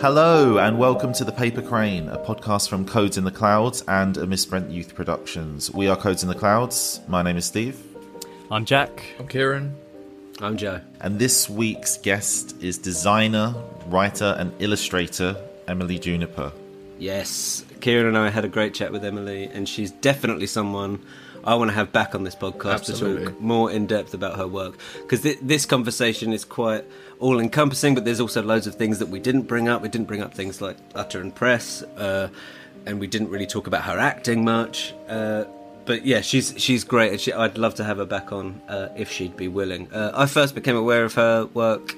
Hello, and welcome to The Paper Crane, a podcast from Codes in the Clouds and a Misprint Youth Productions. We are Codes in the Clouds. My name is Steve. I'm Jack. I'm Kieran. I'm Joe. And this week's guest is designer, writer, and illustrator Emily Juniper. Yes, Kieran and I had a great chat with Emily, and she's definitely someone I want to have back on this podcast Absolutely. to talk more in depth about her work. Because th- this conversation is quite all encompassing, but there's also loads of things that we didn't bring up. We didn't bring up things like utter and press, uh, and we didn't really talk about her acting much. Uh, but yeah, she's she's great. and She, I'd love to have her back on uh, if she'd be willing. Uh, I first became aware of her work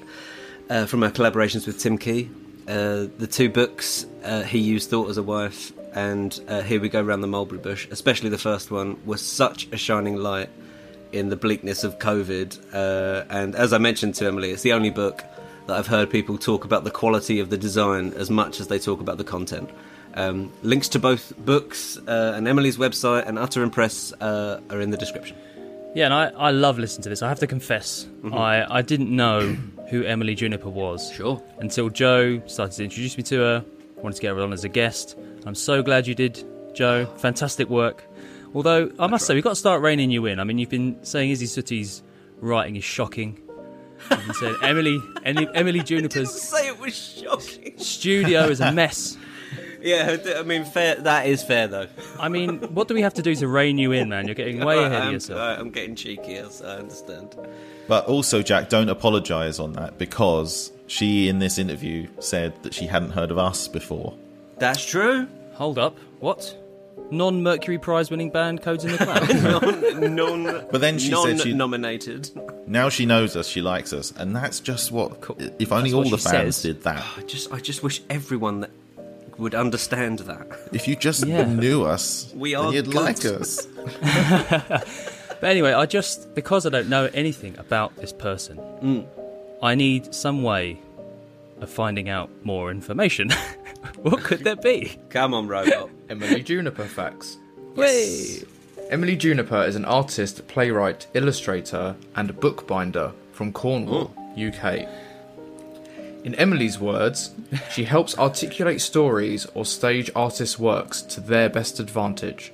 uh, from her collaborations with Tim Key. Uh, the two books, uh, He Used Thought as a Wife and uh, Here We Go Round the Mulberry Bush, especially the first one, was such a shining light in the bleakness of COVID. Uh, and as I mentioned to Emily, it's the only book that I've heard people talk about the quality of the design as much as they talk about the content. Um, links to both books uh, and Emily's website and Utter and Press uh, are in the description. Yeah, and I, I love listening to this. I have to confess, I, I didn't know who Emily Juniper was. Sure. Until Joe started to introduce me to her, wanted to get her on as a guest. I'm so glad you did, Joe. Fantastic work. Although, I must say, we've got to start reining you in. I mean, you've been saying Izzy Sooty's writing is shocking. You've been saying Emily, Emily, Emily Juniper's Say it was shocking. studio is a mess. Yeah, I mean, fair. That is fair though. I mean, what do we have to do to rein you in, man? You're getting way ahead I'm, of yourself. alright, I'm getting cheeky, I understand. But also, Jack, don't apologise on that because she, in this interview, said that she hadn't heard of us before. That's true. Hold up. What? Non Mercury Prize winning band Codes in the Cloud? non, non, But then she said she- nominated. Now she knows us, she likes us, and that's just what. If only That's all the fans says. did that. I just, I just wish everyone that would understand that. If you just Yeah. knew us, We then are you'd good. like us. but anyway, I just, because I don't know anything about this person, Mm. I need some way of finding out more information. what could there be? Come on, robot. Emily Juniper facts. Wait. Emily Juniper is an artist, playwright, illustrator, and bookbinder from Cornwall, oh. UK. In Emily's words, she helps articulate stories or stage artists' works to their best advantage.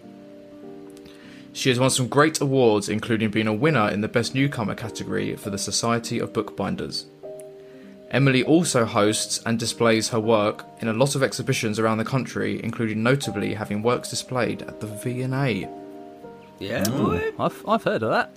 She has won some great awards, including being a winner in the Best Newcomer category for the Society of Bookbinders. Emily also hosts and displays her work in a lot of exhibitions around the country, including notably having works displayed at the V&A. Yeah, boy. I've, I've heard of that.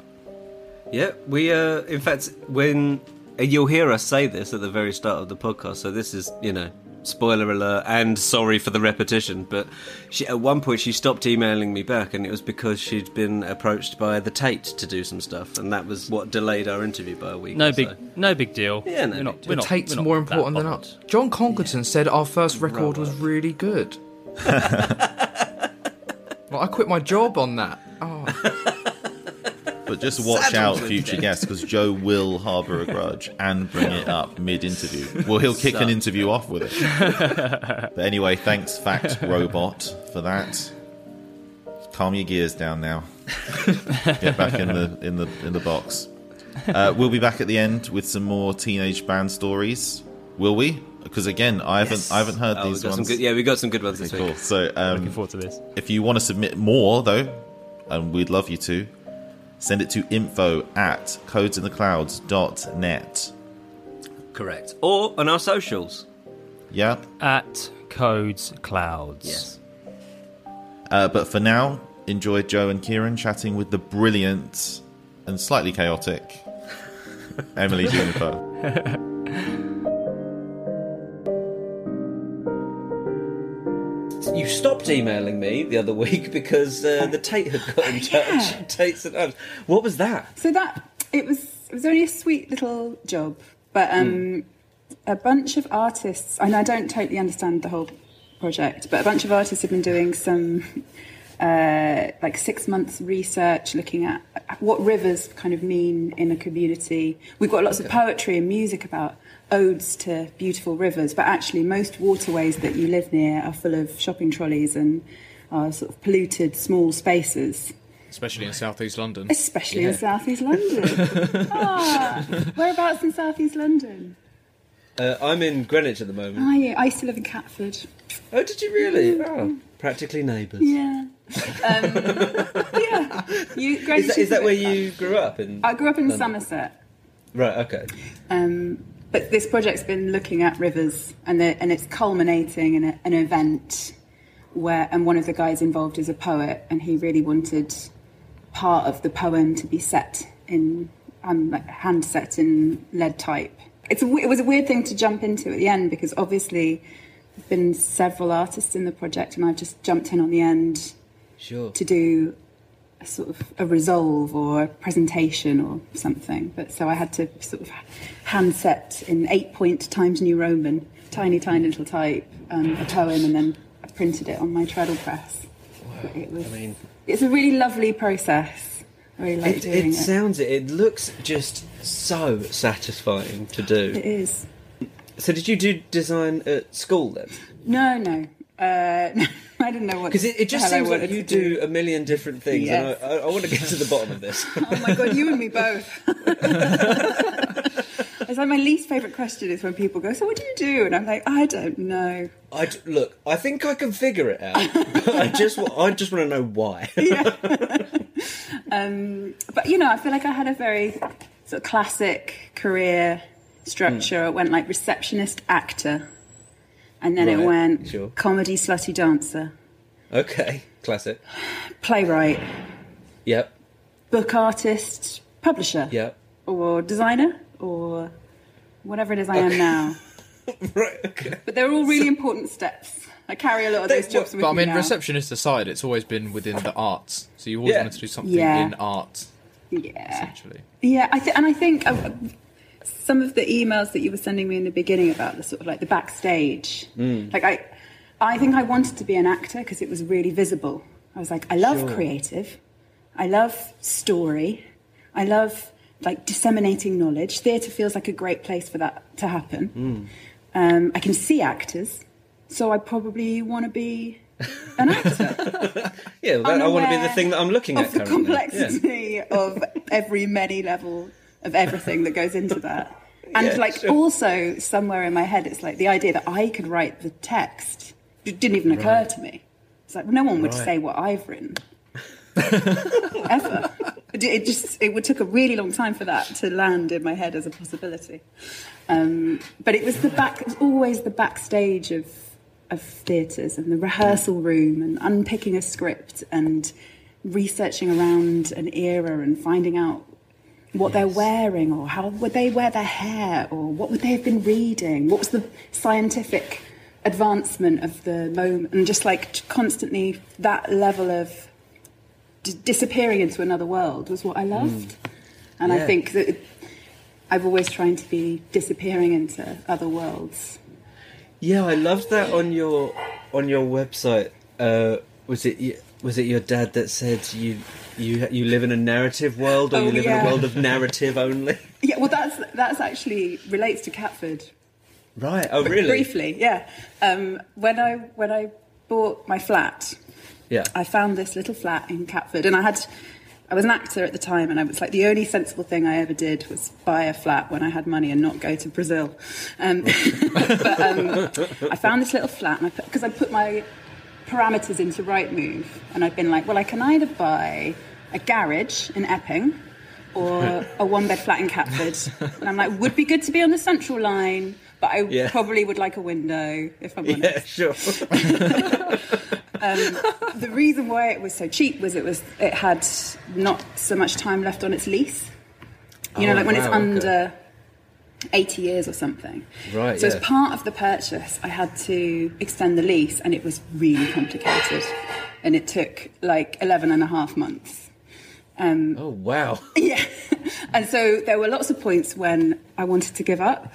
Yeah, we. Uh, in fact, when and you'll hear us say this at the very start of the podcast, so this is, you know, spoiler alert, and sorry for the repetition. But she, at one point, she stopped emailing me back, and it was because she'd been approached by the Tate to do some stuff, and that was what delayed our interview by a week. No big, so. no big deal. Yeah, no we're not, deal. we're The not, Tate's we're not more important than us. John Congleton said our first record was really good. well, I quit my job on that. Oh, But just watch Saddled out, with future guests, because Joe will harbour a grudge and bring it up mid-interview. Well, he'll kick an interview off with it. but anyway, thanks, Fact Robot, for that. Calm your gears down now. Get back in the in the in the box. Uh, we'll be back at the end with some more teenage band stories. Will we? Because again, I haven't I haven't heard Oh, these ones. Good, yeah, we got some good ones this cool. So um, Looking forward to this. if you want to submit more, though, and we'd love you to, send it to info at codesintheclouds.net. Correct. Or on our socials. Yeah? At Codes Clouds. Yes. Uh, but for now, enjoy Joe and Kieran chatting with the brilliant and slightly chaotic Emily Juniper. stopped emailing me the other week because uh, the Tate had got in touch. Oh, "What was that?" So that it was it was only a sweet little job, but um, a bunch of artists, and I don't totally understand the whole project, but a bunch of artists have been doing some uh, like six months research looking at what rivers kind of mean in a community. We've got lots of poetry and music about odes to beautiful rivers, but actually most waterways that you live near are full of shopping trolleys and are sort of polluted small spaces. especially in southeast London. Especially in southeast London. ah, whereabouts in southeast London? Uh, I'm in Greenwich at the moment. I, I used to live in Catford. Oh, did you really? Oh, practically neighbours. Yeah. Um, yeah. You, Is that, is Greenwich that where you grew up? In I grew up in London? Somerset. Right. Okay. Um, but this project's been looking at rivers, and, the, and it's culminating in a, an event where, and one of the guys involved is a poet, and he really wanted part of the poem to be set in, um, like hand set in lead type. It's a, it was a weird thing to jump into at the end because obviously there've been several artists in the project, and I've just jumped in on the end Sure. to do a sort of a resolve or a presentation or something. But so I had to sort of hand set in eight point Times New Roman, tiny, tiny little type, um, a poem, and then I printed it on my treadle press. But It was, I mean, it's a really lovely process. I really like it, doing it it. sounds it. It looks just so satisfying to do. It is. So, did you do design at school then? No, no. Uh, I didn't know what. Because it, it just the hell I seems like you to do a million different things, Yes. and I, I, I want to get to the bottom of this. Oh my god, you and me both. it's like my least favourite question is when people go, "So what do you do?" And I'm like, "I don't know." I d- look. I think I can figure it out. but I just, wa- I just want to know why. Um, but you know, I feel like I had a very sort of classic career structure. It went like receptionist, actor, and then it went sure. comedy, slutty dancer, okay, classic. playwright, Yep, book artist, publisher, yep. or designer, or whatever it is I am now. Right. Okay. But they're all really important steps. I carry a lot of those jobs with But I mean, now. receptionist aside, it's always been within the arts. So you always Yeah. wanted to do something Yeah. in art, yeah. essentially. Yeah, I th- and I think uh, some of the emails that you were sending me in the beginning about the sort of like the backstage, like I, I think I wanted to be an actor because it was really visible. I was like, I love Sure. creative, I love story, I love like disseminating knowledge. Theatre feels like a great place for that to happen. Um, I can see actors, so I probably want to be an actor. Yeah, that, I want to be the thing that I'm looking at the currently. Yeah. complexity of every many level of everything that goes into that. And Yeah, like sure. also somewhere in my head, it's like the idea that I could write the text didn't even occur to me. It's like no one would Right. say what I've written ever. It, just it would took a really long time for that to land in my head as a possibility. Um, but it was the back, it was always the backstage of of theatres and the rehearsal room and unpicking a script and researching around an era and finding out what they're wearing or how would they wear their hair or what would they have been reading? What was the scientific advancement of the moment? And just like constantly that level of d- disappearing into another world was what I loved. And I think that I've always trying to be disappearing into other worlds. Yeah, I loved that on your on your website. Uh, was it was it your dad that said you you you live in a narrative world or Oh, you live in a world of narrative only? yeah well that's that's actually relates to Catford Right. Oh, really? briefly yeah um, when I when I bought my flat Yeah. I found this little flat in Catford, and I had. I was an actor at the time, and I was like, the only sensible thing I ever did was buy a flat when I had money and not go to Brazil. Um, but um, I found this little flat, and I because I put my parameters into Rightmove, and I've been like, well, I can either buy a garage in Epping or a one bed flat in Catford, and I'm like, would be good to be on the central line. But I Yeah. probably would like a window, if I'm honest. Yeah, sure. Um, the reason why it was so cheap was it was it had not so much time left on its lease. You know, Oh, like when wow, it's okay. Under eighty years or something. Right, So yeah. as part of the purchase, I had to extend the lease, and it was really complicated, and it took like 11 and a half months. Um, Oh wow. yeah. And so there were lots of points when I wanted to give up.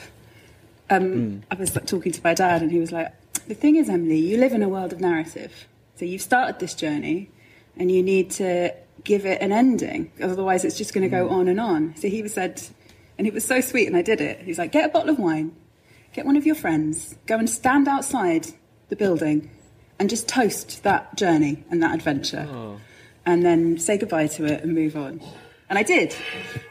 Um, I was like, talking to my dad, and he was like, The thing is, Emily, you live in a world of narrative. So you've started this journey, and you need to give it an ending. Otherwise, it's just going to go on and on. So he said, and it was so sweet, and I did it. He's like, Get a bottle of wine, get one of your friends, go and stand outside the building, and just toast that journey and that adventure. And then say goodbye to it and move on. And I did.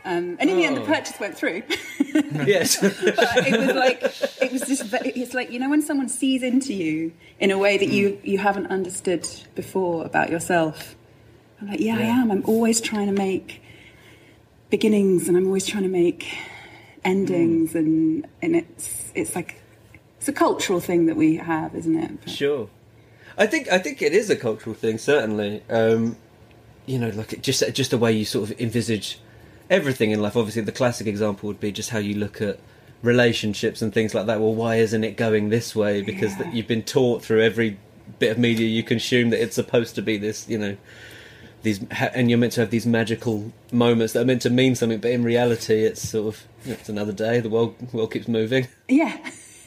Um, and in the end, the purchase went through. yes. but it was like it was just, it's like you know when someone sees into you in a way that you you haven't understood before about yourself i'm like yeah, i am i'm always trying to make beginnings and i'm always trying to make endings and and it's it's like it's a cultural thing that we have isn't it But- Sure. I think I think it is a cultural thing, certainly. Um, you know, like just just the way you sort of envisage everything in life. Obviously, the classic example would be just how you look at relationships and things like that. Well, why isn't it going this way? Because Yeah. that you've been taught through every bit of media you consume that it's supposed to be this, you know, these, and you're meant to have these magical moments that are meant to mean something, but in reality, it's sort of you know, it's another day. The world world keeps moving yeah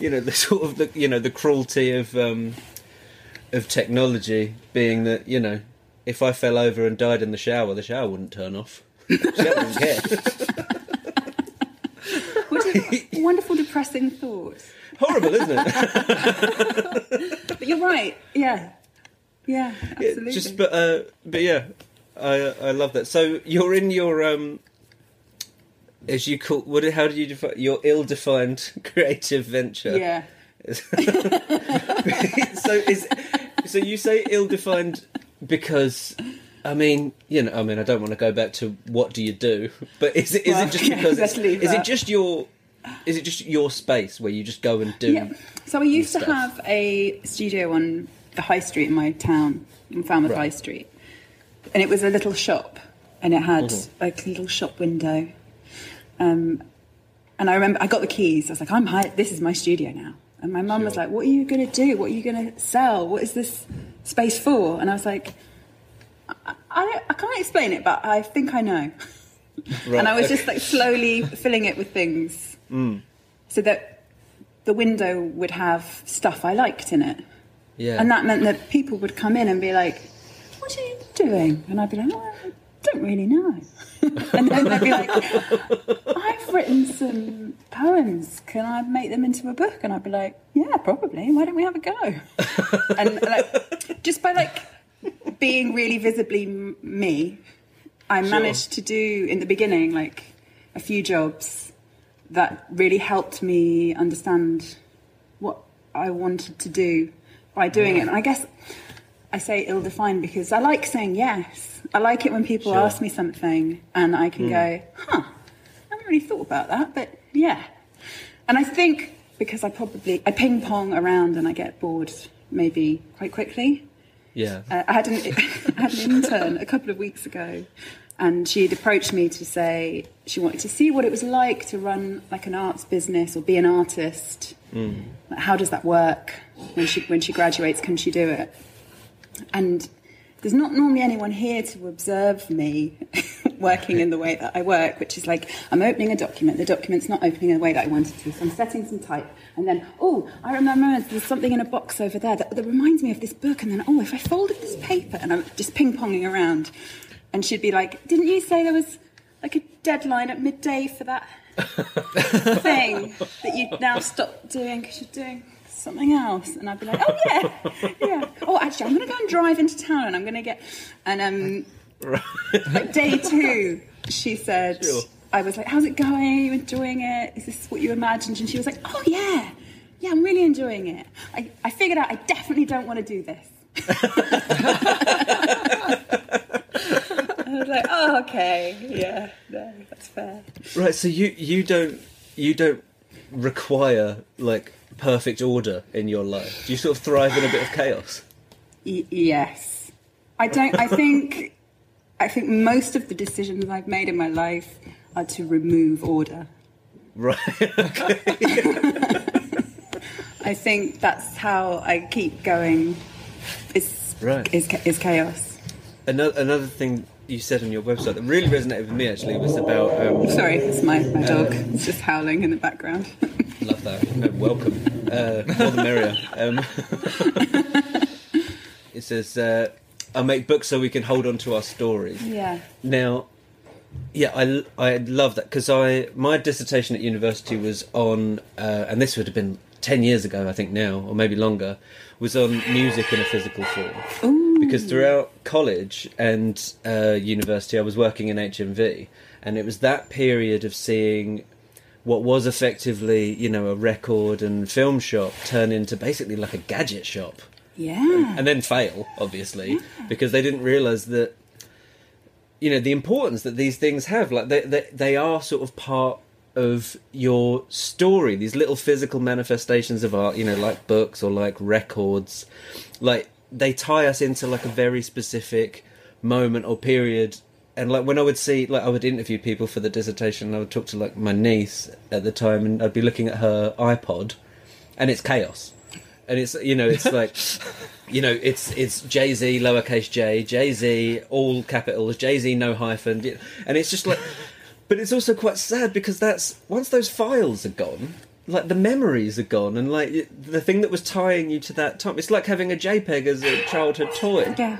you know the sort of the you know the cruelty of um of technology being that you know if I fell over and died in the shower, the shower wouldn't turn off. The shower wouldn't care. what a wonderful depressing thought Horrible, isn't it? but you're right yeah yeah absolutely Just but uh, but yeah, I I love that. So you're in your um. As you call, what? How do you define your ill-defined creative venture? yeah so is so you say ill-defined because I mean you know I mean I don't want to go back to what do you do but is it is Well, it just yeah, because let's is it just your is it just your space where you just go and do Yeah. So I used to have a studio on the high street in my town, in Falmouth Right. High Street, and it was a little shop, and it had Mhm. like a little shop window. Um, and I remember I got the keys. I was like, "I'm high. This is my studio now." And my mum was like, "What are you going to do? What are you going to sell? What is this space for?" And I was like, "I, I, I can't explain it, but I think I know." Right, and I was just like slowly filling it with things Mm. so that the window would have stuff I liked in it. Yeah And that meant that people would come in and be like, What are you doing? And I'd be like, oh, I don't really know. and then they'd be like, I've written some poems. Can I make them into a book? And I'd be like, Yeah, probably. Why don't we have a go? and like, just by like being really visibly m- me, I Sure. managed to do in the beginning like a few jobs that really helped me understand what I wanted to do by doing it. And I guess I say ill defined because I like saying yes. I like it when people Sure. ask me something and I can go, huh, I haven't really thought about that, but yeah. And I think because I probably I ping pong around and I get bored maybe quite quickly. yeah Uh, I had an I had an intern a couple of weeks ago, and she'd approached me to say she wanted to see what it was like to run like an arts business or be an artist. Like, how does that work? When she when she graduates? Can she do it? And there's not normally anyone here to observe me working in the way that I work, which is like I'm opening a document, the document's not opening in the way that I wanted to, so I'm setting some type, and then, oh, I remember there's something in a box over there that, that reminds me of this book, and then, oh, if I folded this paper, and I'm just ping ponging around, and she'd be like, didn't you say there was like a deadline at midday for that thing that you now stop doing because you're doing something else. And I'd be like oh yeah yeah. Oh actually I'm gonna go and drive into town and I'm gonna get and um like day two she said. Sure. I was like how's it going? Are you enjoying it? Is this what you imagined? And she was like oh yeah. Yeah I'm really enjoying it. I, I figured out I definitely don't want to do this was like oh okay yeah no that's fair right so you you don't you don't require like perfect order in your life do you sort of thrive in a bit of chaos Y- yes. I don't. I think. I think most of the decisions I've made in my life are to remove order. right I think that's how I keep going. Is Right. is is chaos. Another, another thing you said on your website that really resonated with me actually was about um, Sorry, it's my, my dog. It's just howling in the background. love that uh, welcome uh, more the merrier um, it says uh, I make books so we can hold on to our stories yeah. now yeah I, I love that because I my dissertation at university was on uh, and this would have been 10 years ago I think now or maybe longer was on music in a physical form Ooh. Because throughout college and uh, university, I was working in HMV, and it was that period of seeing what was effectively, you know, a record and film shop turn into basically like a gadget shop, Yeah. and then fail, obviously, because they didn't realise that, you know, the importance that these things have. Like they, they, they are sort of part of your story. These little physical manifestations of art, you know, like books or like records, like they tie us into like a very specific moment or period. And like when I would see, like I would interview people for the dissertation, and I would talk to like my niece at the time, and I'd be looking at her iPod, and it's chaos, and it's you know it's like you know, it's it's Jay Z lowercase J, Jay Z all capitals, Jay Z no hyphen, and it's just like, but it's also quite sad because that's once those files are gone, like the memories are gone, and like the thing that was tying you to that time, it's like having a JPEG as a childhood toy. yeah.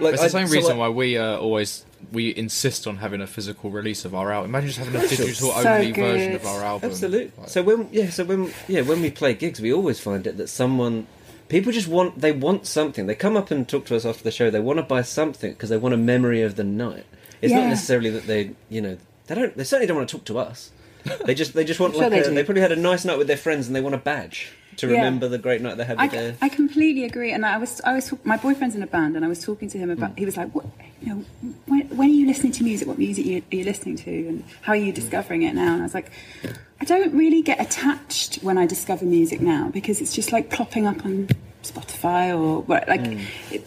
Like It's the I- same so, reason like- why we uh, always we insist on having a physical release of our album. Imagine just having a digital So only good. version of our album. Absolutely. Like, So when yeah, so when yeah, when we play gigs, we always find it that someone people just want they want something. They come up and talk to us after the show. They want to buy something because they want a memory of the night. It's not necessarily that they you know they don't they certainly don't want to talk to us. They just they just want Sure like they a, they probably had a nice night with their friends and they want a badge to Yeah. remember the great night they had I, their. I completely agree, and I was I was my boyfriend's in a band, and I was talking to him about. Mm. He was like, "What you know? When, when are you listening to music? What music you, are you listening to, and how are you discovering it now?" And I was like, "I don't really get attached when I discover music now because it's just like plopping up on Spotify or like Mm. it,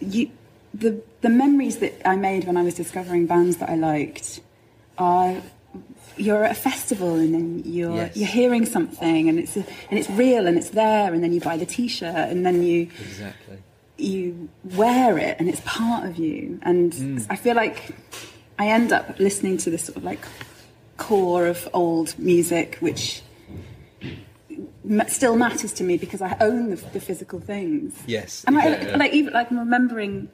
you." The the memories that I made when I was discovering bands that I liked are you're at a festival and then you're Yes. you're hearing something and it's and it's real and it's there and then you buy the t-shirt and then you exactly. you wear it and it's part of you and Mm. I feel like I end up listening to this sort of like core of old music which still matters to me because I own the, the physical things Yes. and I, exactly. like even like I'm remembering,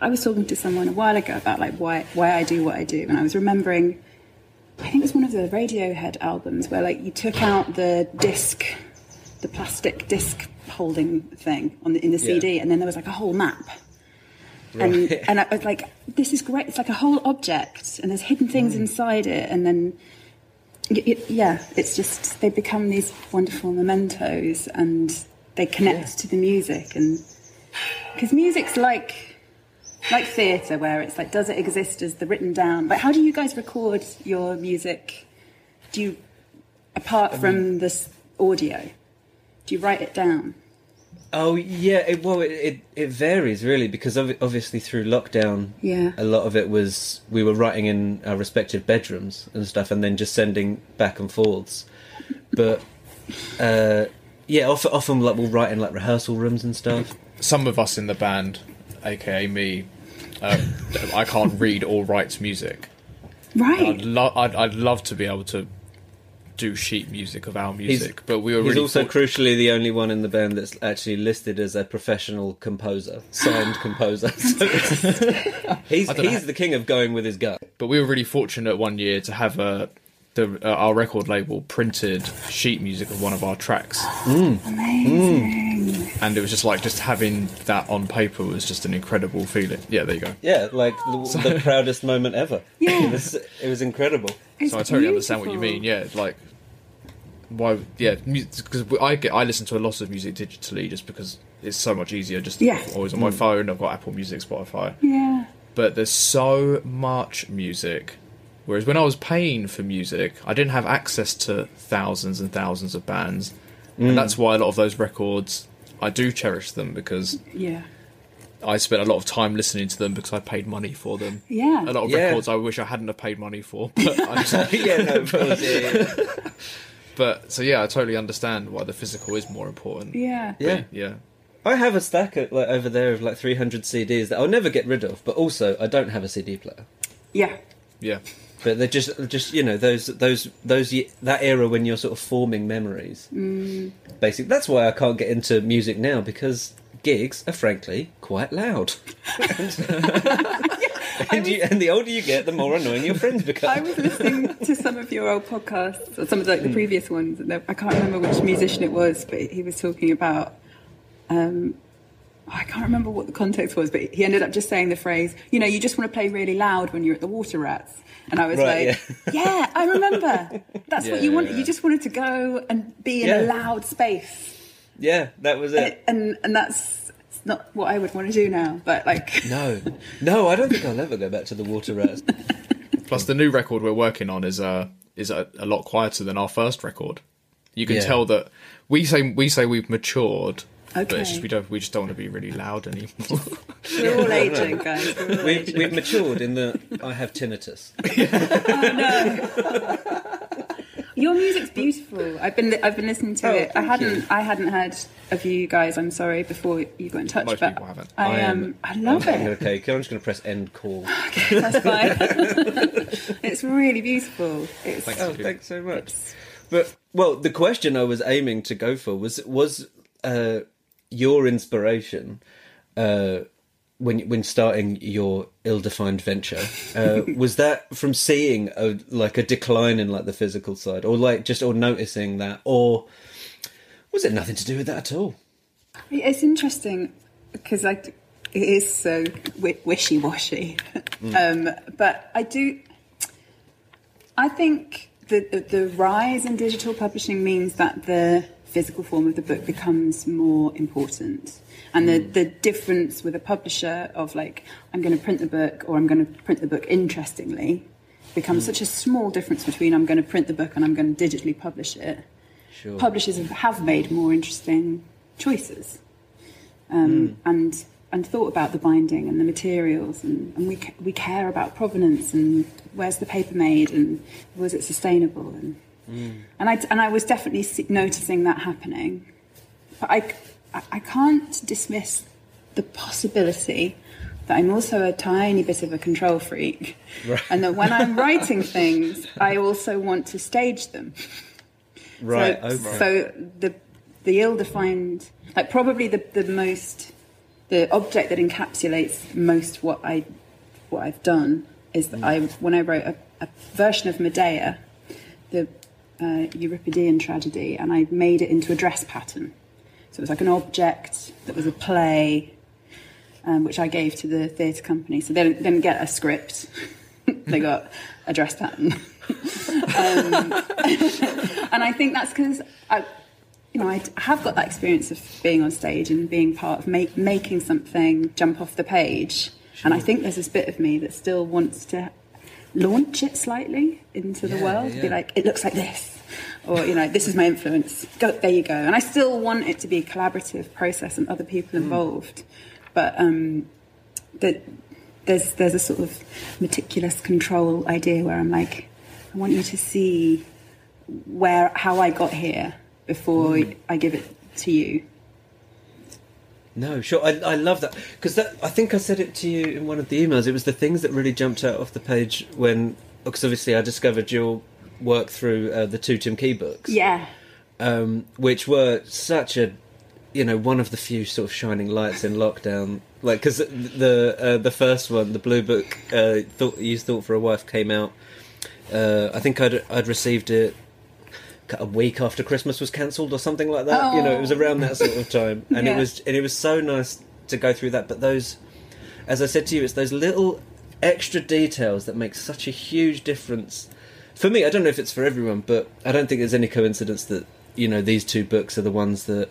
I was talking to someone a while ago about like why why I do what I do, and I was remembering, I think it was one of the Radiohead albums where like you took out the disc, the plastic disc holding thing on the in the Yeah. CD, and then there was like a whole map. And Right. and I was like, this is great. It's like a whole object, and there's hidden things Mm. inside it, and then y- y- yeah, it's just they become these wonderful mementos, and they connect to the music, and because music's like like theatre, where it's like, does it exist as the written down? But how do you guys record your music? Do you, apart from this audio, do you write it down? Oh yeah, it, well it, it it varies really because obvi- obviously through lockdown, Yeah. a lot of it was we were writing in our respective bedrooms and stuff, and then just sending back and forths. But uh, yeah, often, often like we'll write in like rehearsal rooms and stuff. some of us in the band, aka me, um, I can't read or write music. Right. I'd, lo- I'd, I'd love to be able to do sheet music of our music, but we were He's really also fort- crucially the only one in the band that's actually listed as a professional composer, signed composer. So it's- he's know he's the king of going with his gut. But we were really fortunate one year to have a, the, uh, our record label printed sheet music of one of our tracks, Amazing. and it was just like just having that on paper was just an incredible feeling. Yeah, there you go. Yeah, like the, the proudest moment ever. Yeah. it was, it was incredible. It's so I totally understand what you mean. Yeah, like why? Yeah, because I get I listen to a lot of music digitally just because it's so much easier. Just Yeah. always on my phone. I've got Apple Music, Spotify. Yeah. But there's so much music. Whereas when I was paying for music, I didn't have access to thousands and thousands of bands, and mm. that's why a lot of those records I do cherish them because Yeah. I spent a lot of time listening to them because I paid money for them. Yeah. A lot of Yeah. records I wish I hadn't have paid money for. But just, yeah, no, of course, yeah, yeah. But so yeah, I totally understand why the physical is more important. Yeah. But, Yeah. yeah. I have a stack of, like over there of like 300 CDs that I'll never get rid of, but also I don't have a CD player. Yeah. Yeah. But they're just, just you know, those, those, those, that era when you're sort of forming memories. Mm. Basically, that's why I can't get into music now because gigs are frankly quite loud. and, you, and the older you get, the more annoying your friends become. I was listening to some of your old podcasts, or some of like the previous ones, and I can't remember which musician it was, but he was talking about. Um, I can't remember what the context was, but he ended up just saying the phrase, you know, you just want to play really loud when you're at the water rats. And I was Right, like, yeah. I remember. That's what you Yeah, wanted. yeah. You just wanted to go and be in Yeah. a loud space. Yeah, that was it. it- and, and that's not what I would want to do now, but like, No, no, I don't think I'll ever go back to the water rats. Plus, the new record we're working on is uh, is a, a lot quieter than our first record. You can Yeah. tell that we say we say we've matured, but Okay. it's just we don't we just don't want to be really loud anymore. we're all aging, guys. We're all We've, aging. we've matured in that I have tinnitus. Your music's beautiful. I've been I've been listening to Oh, it. I hadn't you. I hadn't heard of you guys. I'm sorry before you got in touch, Most but people haven't. I I am- um I love I'm it. okay, I'm just going to press end call. okay, That's fine. it's really beautiful. It's Oh, thanks so much. But well, the question I was aiming to go for was was uh, your inspiration uh, when when starting your ill-defined venture uh, was that from seeing a like a decline in like the physical side, or like just or noticing that, or was it nothing to do with that at all? It's interesting because I, it is so wishy-washy, um, but I do. I think the, the the rise in digital publishing means that the physical form of the book becomes more important, and the mm. the difference with a publisher of like I'm going to print the book or I'm going to print the book interestingly becomes mm. such a small difference between I'm going to print the book and I'm going to digitally publish it. Sure. publishers have, made more interesting choices um, mm. and and thought about the binding and the materials and, and we we care about provenance and where's the paper made and was it sustainable and and I and I was definitely noticing that happening but I, I can't dismiss the possibility that I'm also a tiny bit of a control freak and that when I'm writing things I also want to stage them Right. so, okay. so the the ill-defined, like probably the the most, the object that encapsulates most what I what I've done is that mm. I when I wrote a, a version of Medea, the uh, Euripidean tragedy, and I made it into a dress pattern. So it was like an object that was a play, um, which I gave to the theatre company. So they didn't, didn't get a script; they got a dress pattern. um, and I think that's because I, you know, I have got that experience of being on stage and being part of make, making something jump off the page. And I think there's this bit of me that still wants to launch it slightly into the Yeah, world. yeah. Be like, it looks like this, or you know, this is my influence. Go there, you go. And I still want it to be a collaborative process and other people Hmm. involved. But um, that there's there's a sort of meticulous control idea where I'm like, I want you to see where how I got here before Hmm. I give it to you. No, sure. I, I love that because that I think I said it to you in one of the emails. It was the things that really jumped out off the page when, because obviously I discovered your work through uh, the two Tim Key books, Yeah, um, which were such a, you know, one of the few sort of shining lights in lockdown. Like because the uh, the first one, the Blue Book, uh, thought you thought for a wife came out. Uh, I think I'd I'd received it a week after Christmas was cancelled or something like that. You know, it was Oh. around that sort of time, and it was and it was so nice to go through that. But those, as I said to you, it's those little extra details that make such a huge difference. For me, I don't know if it's for everyone, but I don't think there's any coincidence that you know these two books are the ones that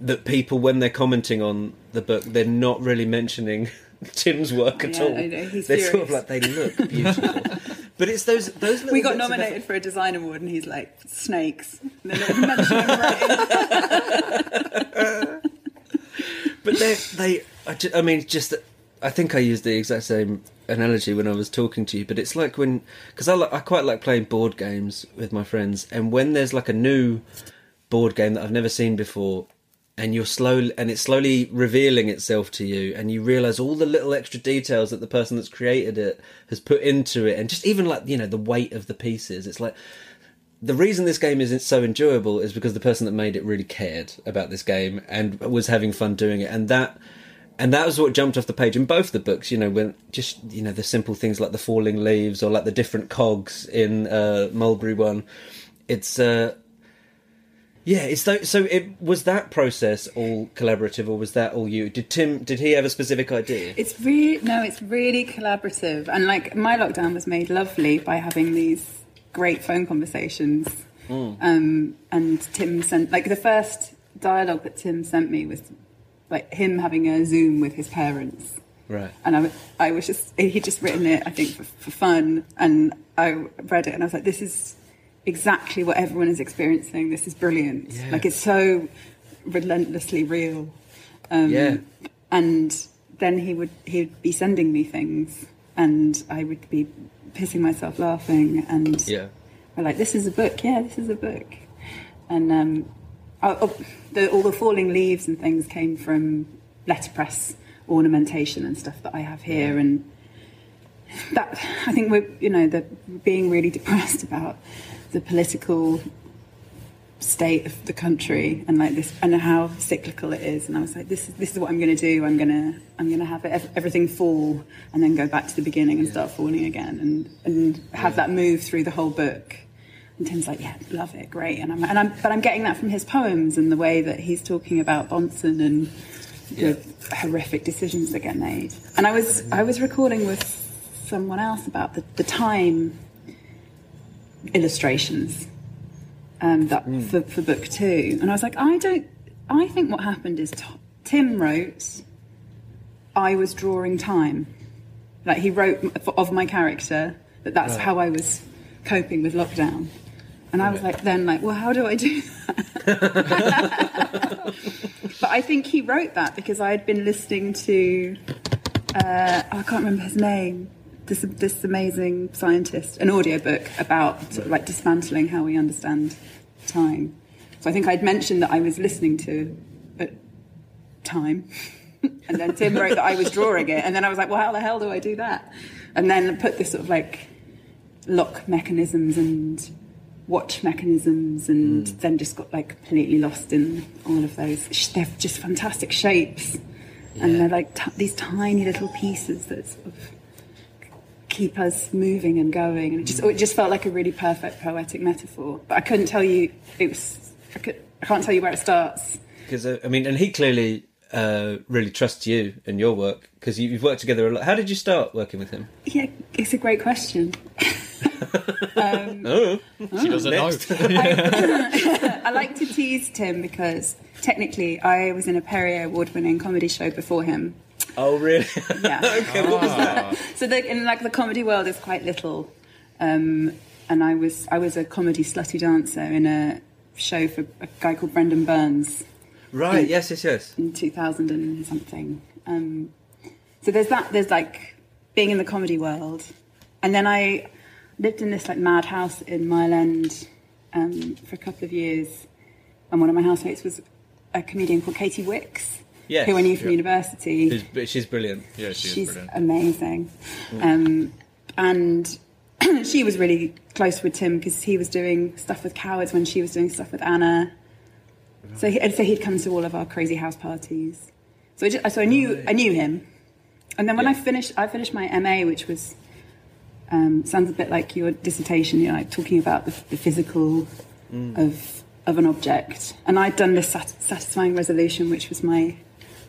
that people when they're commenting on the book they're not really mentioning Tim's work at Yeah, all. I know, he's they're sort of like they look beautiful. but it's those those we got nominated for a design award, and he's like snakes. And they mention him right. But they, they, I, I mean, just, I think I used the exact same analogy when I was talking to you. But it's like when, because I, I quite like playing board games with my friends, and when there's like a new board game that I've never seen before, and you're slowly, and it's slowly revealing itself to you, and you realise all the little extra details that the person that's created it has put into it, and just even like you know the weight of the pieces. It's like the reason this game isn't so enjoyable is because the person that made it really cared about this game and was having fun doing it and that and that was what jumped off the page in both the books you know when just you know the simple things like the falling leaves or like the different cogs in uh mulberry one it's uh Yeah, it's so. So it was that process all collaborative, or was that all you? Did Tim? Did he have a specific idea? It's really no, it's really collaborative, and like my lockdown was made lovely by having these great phone conversations. Um, and Tim sent like the first dialogue that Tim sent me was like him having a Zoom with his parents. Right. And I, I was just, he'd just written it, I think, for, for fun. And I read it and I was like, this is exactly what everyone is experiencing. This is brilliant. Yeah. Like, it's so relentlessly real. Um, Yeah. And then he would, he'd be sending me things and I would be pissing myself laughing. And Yeah. we're like, this is a book. Yeah, this is a book. And um, Oh, oh, the, all the falling leaves and things came from letterpress ornamentation and stuff that I have here. And that I think we're, you know, the being really depressed about the political state of the country and like this and how cyclical it is. And I was like this is this is what I'm going to do. I'm going to I'm going to have ev- everything fall and then go back to the beginning and start falling again. And and have that move through the whole book and Tim's like yeah love it great. And I'm and I'm but I'm getting that from his poems and the way that he's talking about Bonson and the horrific decisions that get made. And I was I was recording with someone else about the, the time illustrations um, that for, for book two, and I was like, I don't. I think what happened is T- Tim wrote. I was drawing time, like he wrote of my character that that's how I was coping with lockdown, and I was like, then like, well, how do I do that? but I think he wrote that because I had been listening to. Uh, I can't remember his name. This this amazing scientist, an audiobook about sort of like dismantling how we understand time. So I think I'd mentioned that I was listening to time, and then Tim wrote that I was drawing it, and then I was like, well, how the hell do I do that? And then put this sort of like lock mechanisms and watch mechanisms, and then just got like completely lost in all of those. They're just fantastic shapes, and they're like t- these tiny little pieces that sort of keep us moving and going. And it just, it just felt like a really perfect poetic metaphor. But I couldn't tell you, it was, I, could, I can't tell you where it starts. Because uh, I mean, and he clearly uh, really trusts you and your work because you, you've worked together a lot. How did you start working with him? Yeah, it's a great question. Oh, She doesn't know. I like to tease Tim because technically I was in a Perrier award winning comedy show before him. oh, really? Yeah. okay, what was that? so the, in like the comedy world is quite little, um, and I was I was a comedy slutty dancer in a show for a guy called Brendan Burns Right. Yes. Yes. Yes. in 2000 and something. Um, so there's that. There's like being in the comedy world, and then I lived in this like mad house in Mile End um, for a couple of years, and one of my housemates was a comedian called Katy Wix, Yes. who I knew from Yeah. university. She's, she's brilliant. Yeah, she is She's brilliant. amazing. Um, and she was really close with Tim because he was doing stuff with Cowards when she was doing stuff with Anna. So, he, so he'd come to all of our crazy house parties. So I, just, so I knew I knew him. And then when I finished, I finished my MA, which was um, sounds a bit like your dissertation. You know, like talking about the, the physical of of an object. And I'd done this sat- satisfying resolution, which was my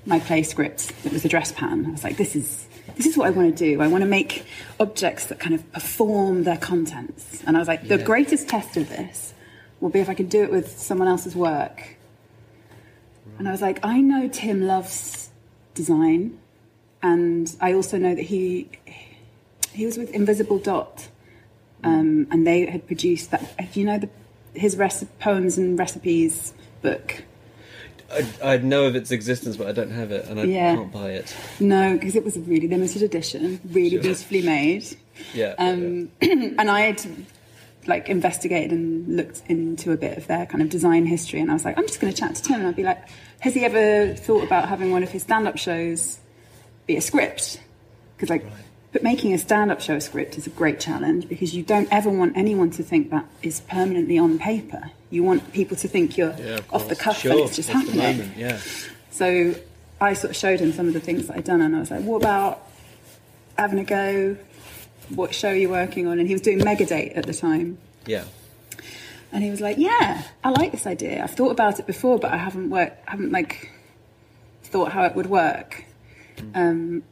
my play script. It was a dress pan. I was like, this is this is what I want to do. I want to make objects that kind of perform their contents. And I was like, the Yeah. greatest test of this will be if I can do it with someone else's work. And I was like, I know Tim loves design, and I also know that he he was with Invisible Dot, um, and they had produced that. You know the his reci- poems and recipes book? I, I know of its existence, but I don't have it, and I Yeah. can't buy it. No, because it was a really limited edition, really Sure. beautifully made. Yeah. Um, and I had like investigated and looked into a bit of their kind of design history, and I was like, I'm just going to chat to Tim, and I'd be like, has he ever thought about having one of his stand-up shows be a script? Because like, but making a stand-up show a script is a great challenge because you don't ever want anyone to think that is permanently on paper. You want people to think you're Yeah, of off the cuff sure. and it's just that's happening. moment, Yeah. So I sort of showed him some of the things that I'd done, and I was like, "What about having a go? What show are you working on?" And he was doing Megadate at the time, Yeah. And he was like, "Yeah, I like this idea. I've thought about it before, but I haven't worked, haven't like thought how it would work." Um,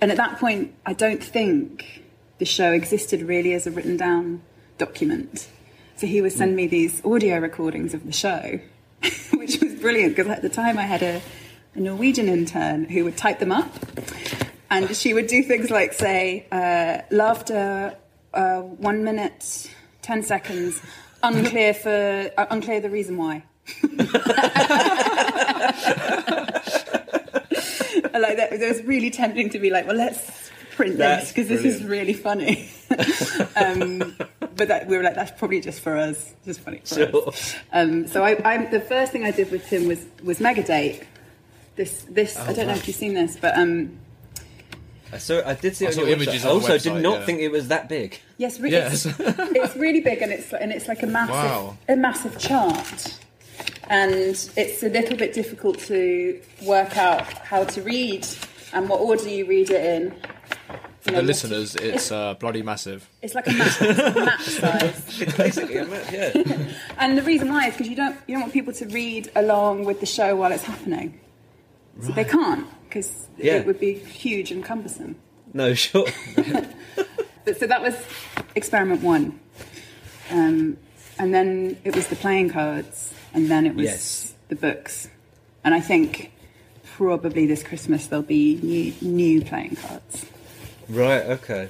and at that point, I don't think the show existed really as a written down document. So he would send me these audio recordings of the show, which was brilliant because at the time I had a, a Norwegian intern who would type them up. And she would do things like say, uh, laughter, uh, one minute, 10 seconds, unclear for, uh, unclear the reason why. Like that, it was really tempting to be like, well, let's print That's this because this is really funny. um, but that, we were like, that's probably just for us, just funny. For Sure. us. Um, so I, I, the first thing I did with him was was Megadate. This, this I don't know if you've seen this, but um, I saw. I did see. I it saw on your images website. On the also website, did not yeah. think it was that big. yes, re- Yes. it's, it's really big and it's and it's like a massive Wow. a massive chart. And it's a little bit difficult to work out how to read and what order you read it in. For You the know, what- listeners, it's uh, bloody massive. It's like a map, map size. It's basically a map. Yeah. And the reason why is because you don't you don't want people to read along with the show while it's happening. So they can't because Yeah. it would be huge and cumbersome. No, sure. But, so that was experiment one, um, and then it was the playing cards, and then it was Yes. the books, and I think probably this Christmas there'll be new new playing cards. Right. Okay.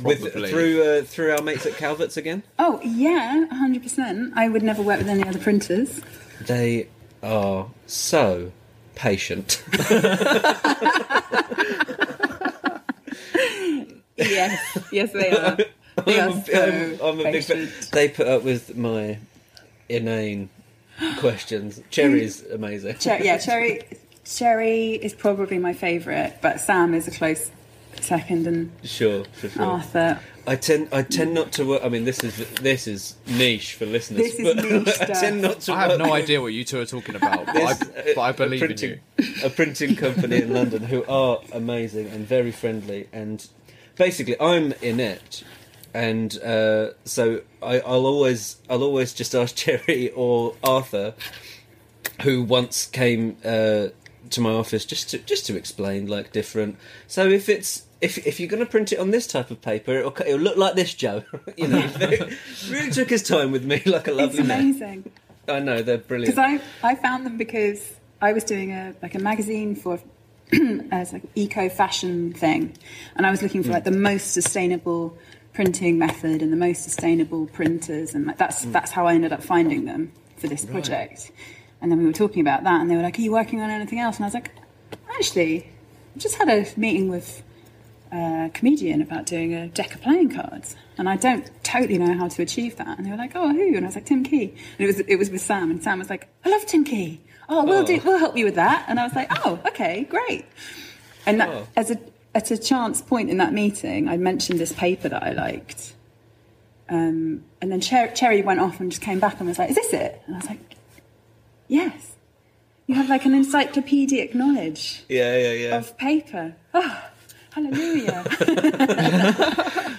With Probably. through uh, through our mates at Calvert's again. Oh yeah, hundred percent. I would never work with any other printers. They are so patient. Yes, yes they are. They I'm, so I'm- I'm a big fan. They put up with my inane questions. Cherry's amazing. Cher- yeah, Cherry. Cherry is probably my favourite, but Sam is a close second, and Sure, sure. Arthur. I tend I tend not to work. I mean, this is this is niche for listeners. This is but niche I tend not to. I have work no idea what you two are talking about, but, I, but I uh, believe a in printing, you. A printing company in London who are amazing and very friendly, and basically I'm inept, and uh, so I, I'll always I'll always just ask Cherry or Arthur, who once came uh, to my office just to just to explain like different. So if it's if if you're going to print it on this type of paper, it'll, it'll look like this, Joe. you know, really took his time with me like a It's lovely man. amazing I know they're brilliant. because I I found them because I was doing a like a magazine for as like eco fashion thing, and I was looking for hmm. like the most sustainable printing method and the most sustainable printers, and like that's hmm. that's how I ended up finding them for this project. And then we were talking about that, and they were like, "Are you working on anything else?" And I was like, "Actually, I just had a meeting with a comedian about doing a deck of playing cards, and I don't totally know how to achieve that." And they were like, "Oh, who?" And I was like, "Tim Key." And it was it was with Sam, and Sam was like, "I love Tim Key. Oh, we'll do we'll help you with that." And I was like, "Oh, okay, great." And that, Oh. as a at a chance point in that meeting, I mentioned this paper that I liked. Um, and then Cher- Cherry went off and just came back and was like, "Is this it?" And I was like, "Yes." You have like an encyclopedic knowledge yeah, yeah, yeah. of paper. Oh, hallelujah.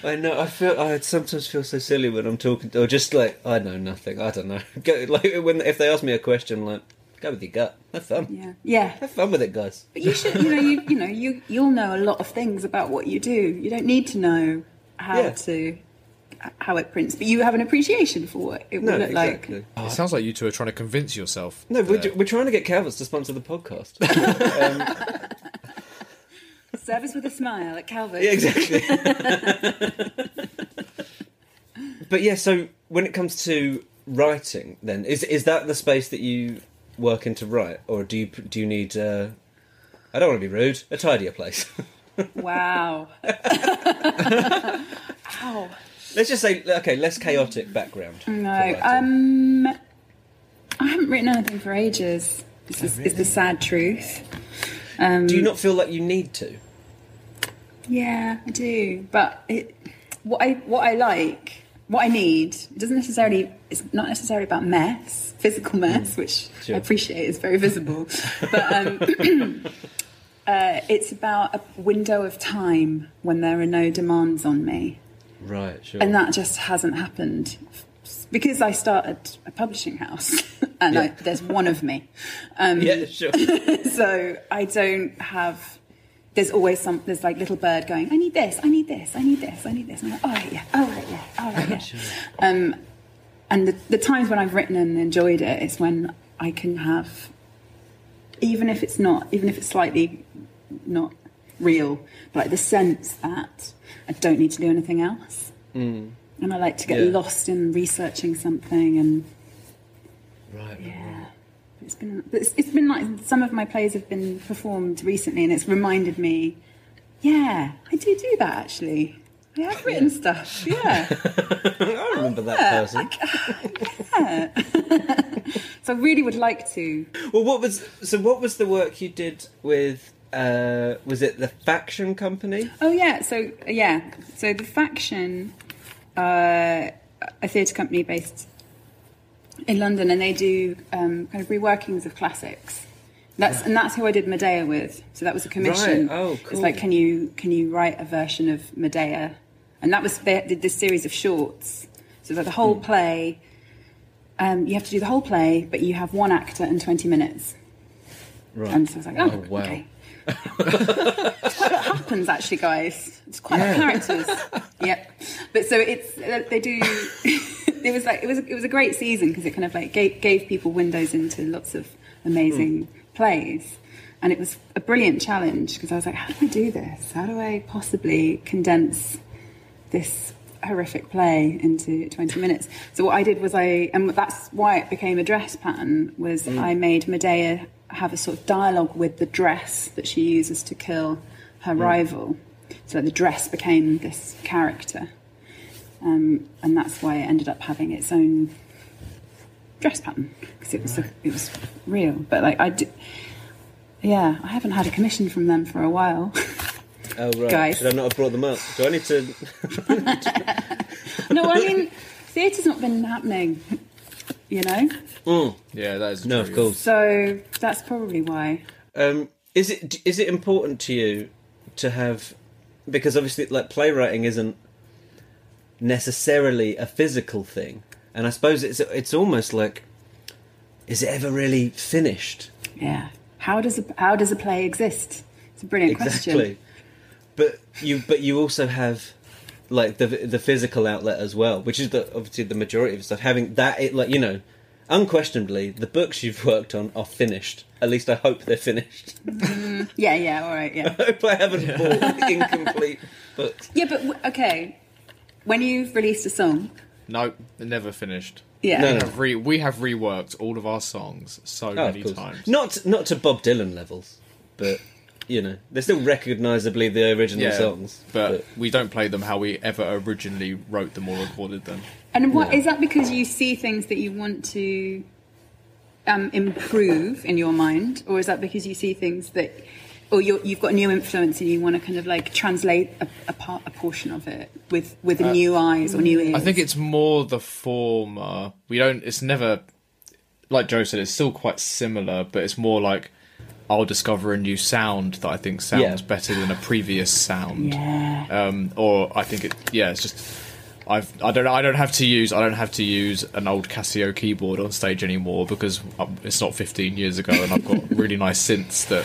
I know. I feel. I sometimes feel so silly when I'm talking, or just like I know nothing. I don't know. Go, like when if they ask me a question, like go with your gut. Have fun. yeah. Yeah. Have fun with it, guys. But you should, you know, you, you know, you, you'll know a lot of things about what you do. You don't need to know how Yeah. to, how it prints, but you have an appreciation for what it will No, look exactly. like. It sounds like you two are trying to convince yourself. No, we're, we're trying to get Calvert's to sponsor the podcast. Um, Service with a smile at Calvert. yeah, exactly. but yeah, so when it comes to writing, then is is that the space that you work in to write, or do you do you need? Uh, I don't want to be rude. A tidier place. Wow. Ow. Let's just say okay, less chaotic background. No. Um, I haven't written anything for ages. This is, is the sad truth. Um, do you not feel like you need to? Yeah, I do. But it, what I what I like, what I need, it doesn't necessarily. It's not necessarily about mess, physical mess, which Sure. I appreciate is very visible. but um, uh, it's about a window of time when there are no demands on me, Right, sure. and that just hasn't happened because I started a publishing house and I, there's one of me. Um, Yeah, sure. so I don't have. There's always some. There's like little bird going. I need this. I need this. I need this. I need this. And I'm like, all right, yeah. All right, yeah. All right, yeah. um, and the, the times when I've written and enjoyed it is when I can have, even if it's not, even if it's slightly not real, but like the sense that I don't need to do anything else. And I like to get Yeah. lost in researching something and Right. yeah. It's been it's, it's been like some of my plays have been performed recently, and it's reminded me, yeah, I do do that actually. I have written stuff, yeah. I remember that person. Yeah. so I really would like to. Well, what was so? What was the work you did with? Uh, was it the Faction Company? Oh yeah, so yeah, so the faction, uh, a theatre company based in London, and they do um, kind of reworkings of classics. That's and that's who I did Medea with. So that was a commission. Right. Oh, cool. It's like, can you can you write a version of Medea? And that was they did this series of shorts. So that the whole Hmm. play, um, you have to do the whole play, but you have one actor and twenty minutes. Right. And so I was like, oh, Oh, wow. okay. It's quite a lot happens actually, guys. It's quite a characters. yep. But so it's uh, they do. it was like it was it was a great season because it kind of like gave, gave people windows into lots of amazing plays, and it was a brilliant challenge because I was like, how do I do this? How do I possibly condense this horrific play into 20 minutes. So what I did was I, and that's why it became a dress pattern, was I made Medea have a sort of dialogue with the dress that she uses to kill her rival. So the dress became this character. Um, and that's why it ended up having its own dress pattern because it was it was real. But like I did, yeah, I haven't had a commission from them for a while. Oh right. Guys. Should I not have brought them up? Do I need to? no, I mean theatre's not been happening, you know. Mm. Yeah, that is No, true. of course. So that's probably why. Um, is it is it important to you to have because obviously like playwriting isn't necessarily a physical thing, and I suppose it's it's almost like is it ever really finished? Yeah. How does a how does a play exist? It's a brilliant Exactly. question. But you but you also have like the the physical outlet as well, which is the obviously the majority of stuff. Having that, it, like you know, unquestionably, the books you've worked on are finished. At least I hope they're finished. Mm-hmm. Yeah, yeah, all right, yeah. I hope I haven't bought incomplete books. Yeah, but w- okay. When you've released a song, No, they're never finished. yeah. No, We no. have, re- we have reworked all of our songs so Oh, many of course. times. Not not to Bob Dylan levels, but you know they're still recognisably the original yeah, songs. but, we don't play them how we ever originally wrote them or recorded them. And what No. is that because you see things that you want to um, improve in your mind, or is that because you see things that, or you're, you've got a new influence and you want to kind of like translate a, a part, a portion of it with with new eyes or new ears? I think it's more the former. We don't. It's never like Joe said. It's still quite similar, but it's more like I'll discover a new sound that I think sounds Yeah. better than a previous sound. yeah. Um, or I think it. Yeah, it's just. I've, I don't. I don't have to use. I don't have to use an old Casio keyboard on stage anymore because um, it's not 15 years ago, and I've got really nice synths that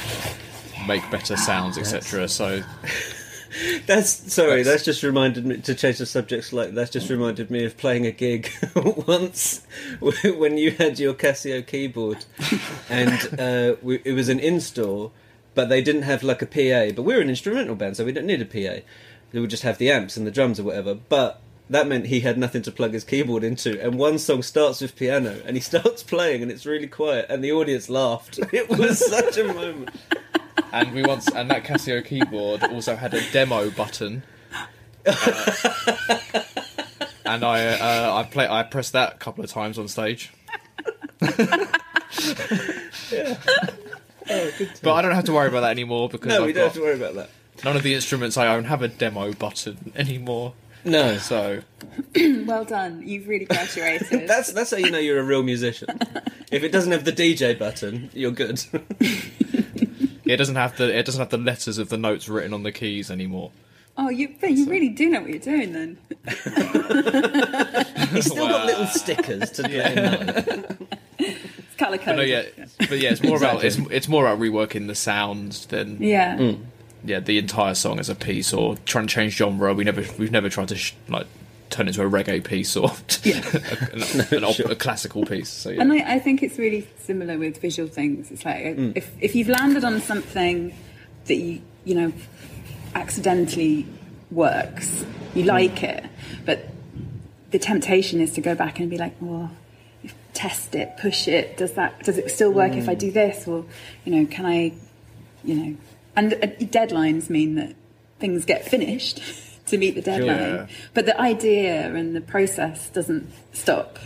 make better sounds, etc. So That's sorry. That's- That's just reminded me to change the subject slightly. That's just reminded me of playing a gig once when you had your Casio keyboard, and uh, we, it was an in-store, but they didn't have like a PA. But we're an instrumental band, so we don't need a PA. They would just have the amps and the drums or whatever. But that meant he had nothing to plug his keyboard into. And one song starts with piano, and he starts playing, and it's really quiet, and the audience laughed. It was such a moment. and we once and that Casio keyboard also had a demo button. Uh, and I uh, I play I pressed that a couple of times on stage. But I don't have to worry about that anymore because No, I've we don't got, have to worry about that. none of the instruments I own have a demo button anymore. No, So well done. You've really graduated. That's that's how you know you're a real musician. if it doesn't have the DJ button, you're good. it doesn't have the it doesn't have the letters of the notes written on the keys anymore. Oh, you but you really do know what you're doing then. He's still got little stickers to let him know. It's colour But no, coded. yeah, but yeah, it's more about it's, it's more about reworking the sounds than Yeah. Mm. Yeah the entire song as a piece or trying to change genre. We never we've never tried to sh- like turn it into a reggae piece or a, an op- a classical piece. So yeah. And I, I think it's really similar with visual things. It's like Mm. if if you've landed on something that you you know accidentally works, you Mm. like it, but the temptation is to go back and be like, well, test it, push it. Does that does it still work Mm. if I do this? Or you know, can I, you know, and uh, deadlines mean that things get finished to meet the deadline. Yeah. But the idea and the process doesn't stop.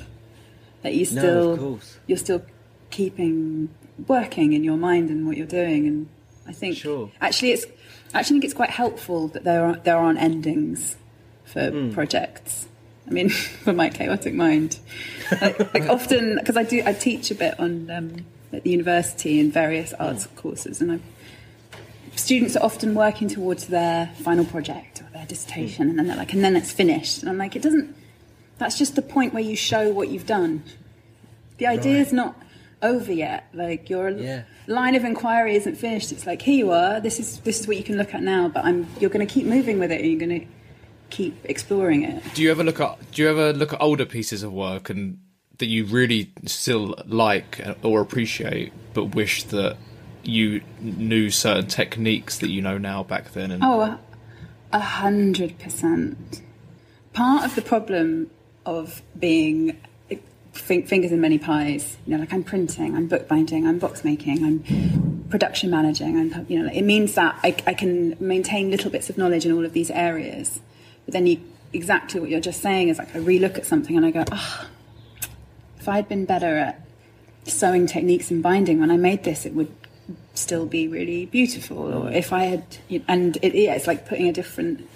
That you No, still course. you're still keeping working in your mind and what you're doing and I think Sure. actually it's I actually think it's quite helpful that there are there aren't endings for Hmm. projects. I mean, for my chaotic mind, like, like often because I do I teach a bit on um, at the university in various arts courses, and I, students are often working towards their final project or their dissertation, and then they're like, and then it's finished, and I'm like, it doesn't. That's just the point where you show what you've done. The idea is not over yet. Like your Yeah. line of inquiry isn't finished. It's like here you are. This is this is what you can look at now. But I'm you're going to keep moving with it, and you're going to keep exploring it. Do you ever look at Do you ever look at older pieces of work and that you really still like or appreciate, but wish that you knew certain techniques that you know now back then? And Oh, a- hundred percent. Part of the problem of being fingers in many pies, you know, like I'm printing, I'm bookbinding, I'm box making, I'm production managing, I'm, you know, it means that I, I can maintain little bits of knowledge in all of these areas. But then you, exactly what you're just saying is like I relook at something and I go, ah, if I'd been better at sewing techniques and binding when I made this, it would still be really beautiful. Or mm. if I had, and it, yeah, it's like putting a different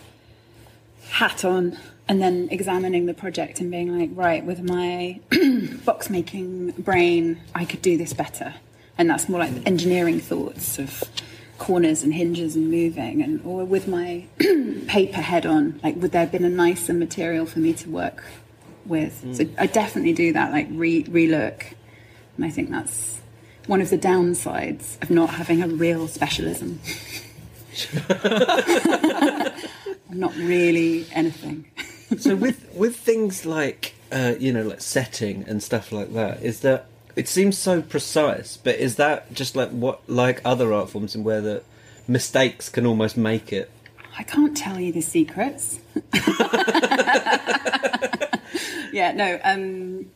hat on and then examining the project and being like, right, with my box making brain, I could do this better. And that's more like engineering thoughts of corners and hinges and moving. And or with my paper head on, like, would there have been a nicer material for me to work with? So mm. I definitely do that, like re relook. And I think that's one of the downsides of not having a real specialism. I'm not really anything. so with with things like uh, you know like setting and stuff like that, is that it seems so precise, but is that just like what like other art forms and where the mistakes can almost make it? I can't tell you the secrets. yeah, no. Um,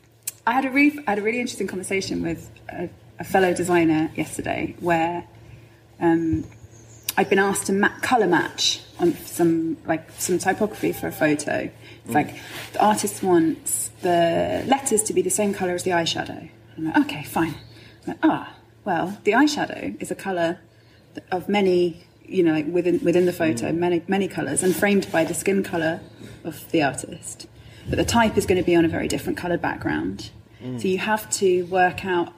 I had a really, I had a really interesting conversation with a, a fellow designer yesterday, where um, I'd been asked to ma- color match on some like some typography for a photo. It's like the artist wants the letters to be the same color as the eyeshadow. I'm like, okay, fine. I'm like, ah, well, the eyeshadow is a color of many, you know, like within within the photo, many many colors, and framed by the skin color of the artist. But the type is going to be on a very different colored background. So you have to work out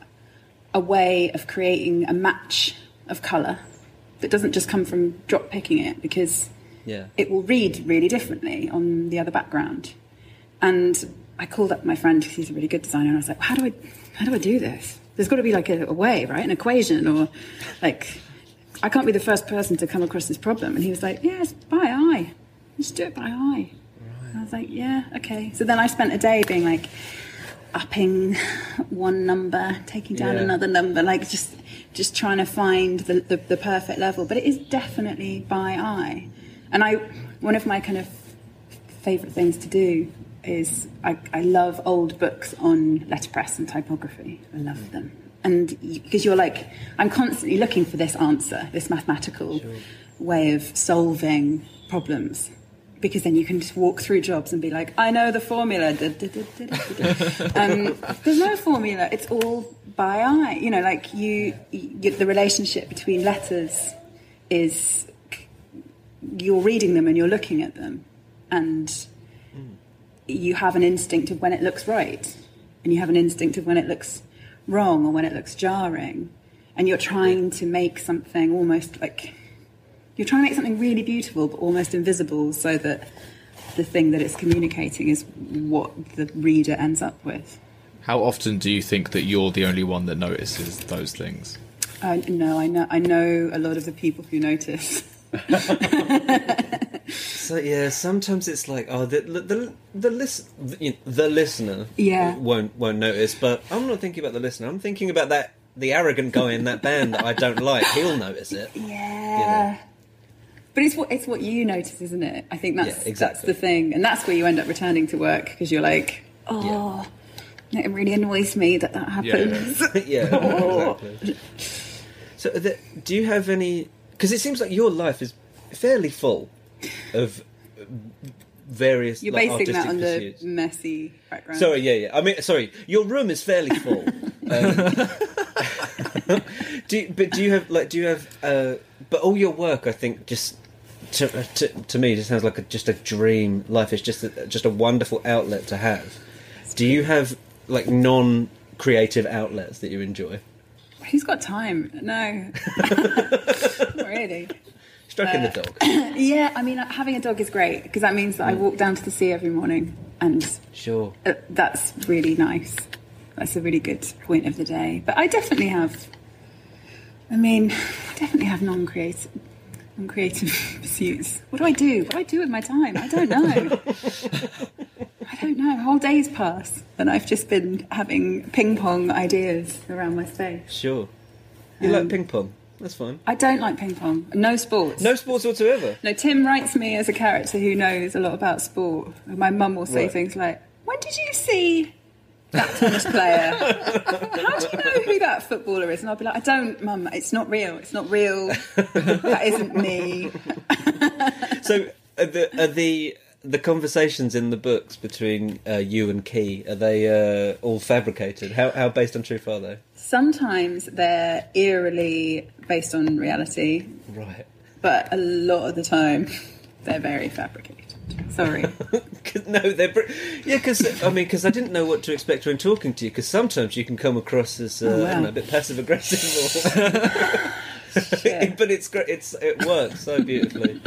a way of creating a match of color that doesn't just come from drop picking it because Yeah. it will read really differently on the other background. And I called up my friend because he's a really good designer, and I was like, "How do I, how do I do this? There's got to be like a, a way, right? An equation, or like, I can't be the first person to come across this problem." And he was like, "Yes, by eye. Just do it by eye." And I was like, "Yeah, okay." So then I spent a day being like, upping one number, taking down Yeah. another number, like just just trying to find the, the, the perfect level. But it is definitely by eye. And I one of my kind of favourite things to do is I, I love old books on letterpress and typography. I love them. And because you're like, I'm constantly looking for this answer, this mathematical way of solving problems. Because then you can just walk through jobs and be like, I know the formula. Um, there's no formula. It's all by eye. You know, like you, you, the relationship between letters is you're reading them and you're looking at them, and you have an instinct of when it looks right, and you have an instinct of when it looks wrong or when it looks jarring, and you're trying to make something almost like you're trying to make something really beautiful but almost invisible, so that the thing that it's communicating is what the reader ends up with. How often do you think that you're the only one that notices those things? Uh, no, I know. I know a lot of the people who notice. So yeah, sometimes it's like oh the the the, the, list, the, the listener Yeah. won't won't notice, but I'm not thinking about the listener. I'm thinking about that the arrogant guy in that band that I don't like. He'll notice it. Yeah. But it's what it's what you notice, isn't it? I think that's Yeah, exactly. that's the thing, and that's where you end up returning to work because you're like, oh, yeah. it really annoys me that that happens. yeah, exactly. So, the, do you have any? Because it seems like your life is fairly full of various. You're like, basing that on the messy background. Sorry, yeah, yeah. I mean, sorry. Your room is fairly full. um, do you, but do you have like do you have? Uh, but all your work, I think, just to to, to me, just sounds like a, just a dream. Life is just a, just a wonderful outlet to have. Do you have like non-creative outlets that you enjoy? Who's got time? No, Not really. Stroking Uh, the dog. Yeah, I mean, having a dog is great because that means that Mm. I walk down to the sea every morning, and Sure. uh, that's really nice. That's a really good point of the day. But I definitely have. I mean, I definitely have non-creative, non-creative pursuits. What do I do? What do I do with my time? I don't know. I don't know. Whole days pass, and I've just been having ping pong ideas around my space. Sure. You Um, like ping pong? That's fine. I don't like ping pong. No sports. No sports whatsoever. No, Tim writes me as a character who knows a lot about sport. My mum will say Right. things like, "When did you see that tennis player? How do you know who that footballer is?" And I'll be like, "I don't, mum. It's not real. It's not real. that isn't me." So are the are the the conversations in the books between uh, you and Key are they uh, all fabricated? How how based on truth are they? Sometimes they're eerily based on reality, Right. but a lot of the time they're very fabricated. Sorry. no, they're br- yeah. Because I mean, because I didn't know what to expect when talking to you. Because sometimes you can come across as uh, Oh, wow. Know, a bit passive aggressive, or... But it's great. It's it works so beautifully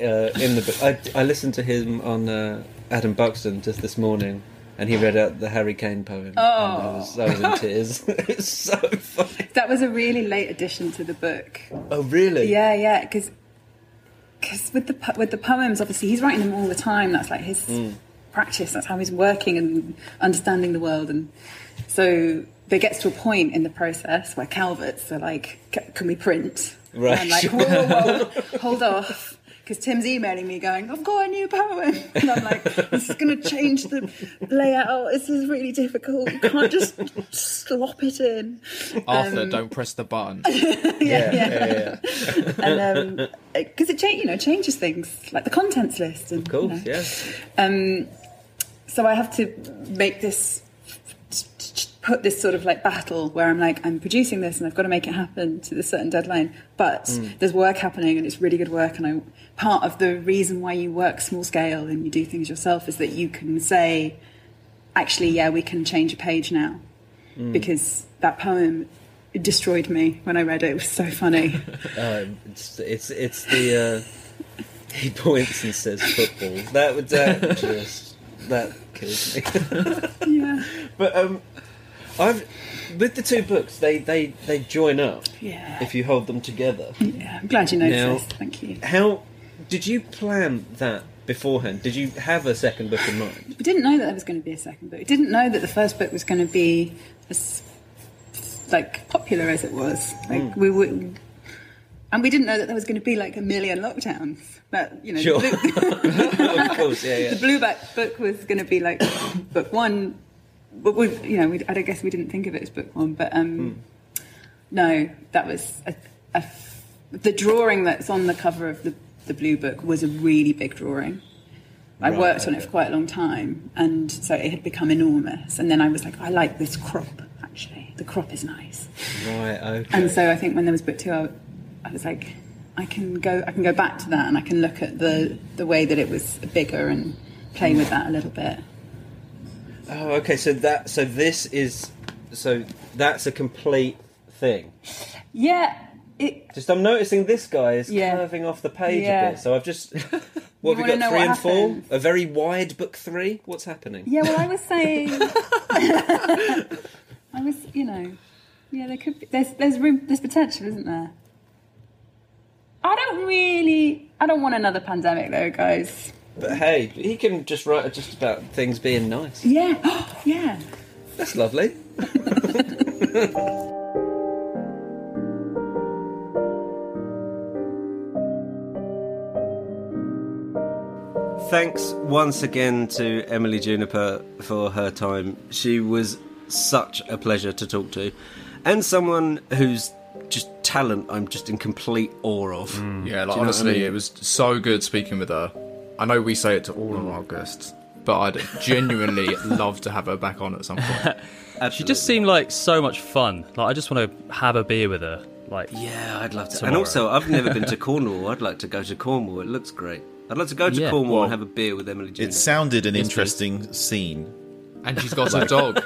uh, in the book. I I listened to him on uh, Adam Buxton just this morning. And he read out the Harry Kane poem. and I was, I was in tears. it's so funny. that was a really late addition to the book. Oh, really? Yeah, yeah, because with the with the poems, obviously he's writing them all the time. That's like his Hmm. practice. That's how he's working and understanding the world. And so there gets to a point in the process where Calvert's are like, "Can we print?" Right, And I'm like, whoa, whoa, whoa, hold off. Because Tim's emailing me going, I've got a new poem. And I'm like, this is going to change the layout. This is really difficult. You can't just slop it in. Arthur, don't press the button. Yeah, yeah, yeah. and because it cha- you know changes things like the contents list and Of course, you know. yeah. um so i have to make this put this sort of like battle where i'm like i'm producing this and i've got to make it happen to this certain deadline but Mm. there's work happening and it's really good work and i part of the reason why you work small scale and you do things yourself is that you can say actually yeah we can change a page now Mm. because that poem destroyed me when i read it it was so funny Um, it's it's it's the uh, he points and says football. That would that just that kills me. yeah but um, I've with the two books they they they join up yeah if you hold them together. Yeah, I'm glad you Now- noticed. Thank you. How did you plan that beforehand? Did you have a second book in mind? We didn't know that there was going to be a second book. We didn't know that the first book was going to be as like popular as it was. Like mm. we would, and we didn't know that there was going to be like a million lockdowns. That you know, Sure. the, blue, course, yeah, yeah. the Blueback book was going to be like book one. But we, you know, we, I don't guess we didn't think of it as book one. But um, no, that was a, a, the drawing that's on the cover of the the blue book was a really big drawing. I Right, worked on it for quite a long time, and so it had become enormous. And then I was like, I like this crop. Actually, the crop is nice. Right. Okay. And so I think when there was book two, I, I was like, I can go, I can go back to that, and I can look at the the way that it was bigger and play with that a little bit. Oh, okay. So that so this is so that's a complete thing. Yeah, it. Just I'm noticing this guy is Yeah. curving off the page Yeah. a bit. So I've just what have we got three and four? A very wide book three. What's happening? Yeah, well, I was saying. I was, you know, yeah, there could be. There's there's room. There's potential, isn't there? I don't really. I don't want another pandemic, though, guys. But hey, he can just write just about things being nice. Yeah, yeah. That's lovely. Thanks once again to Emily Juniper for her time. She was such a pleasure to talk to, and someone whose just talent I'm just in complete awe of. Mm. Yeah, like you know what I honestly, mean? it was so good speaking with her. I know we say it to all of our guests, but I'd genuinely love to have her back on at some point. She just seemed like so much fun. Like I just want to have a beer with her. Like Yeah, I'd love to. And Tomorrow. also, I've never been to Cornwall. I'd like to go to Cornwall. It looks great. I'd like to go to Yeah. Cornwall Well, and have a beer with Emily Juniper. It sounded an interesting scene. And she's got a dog.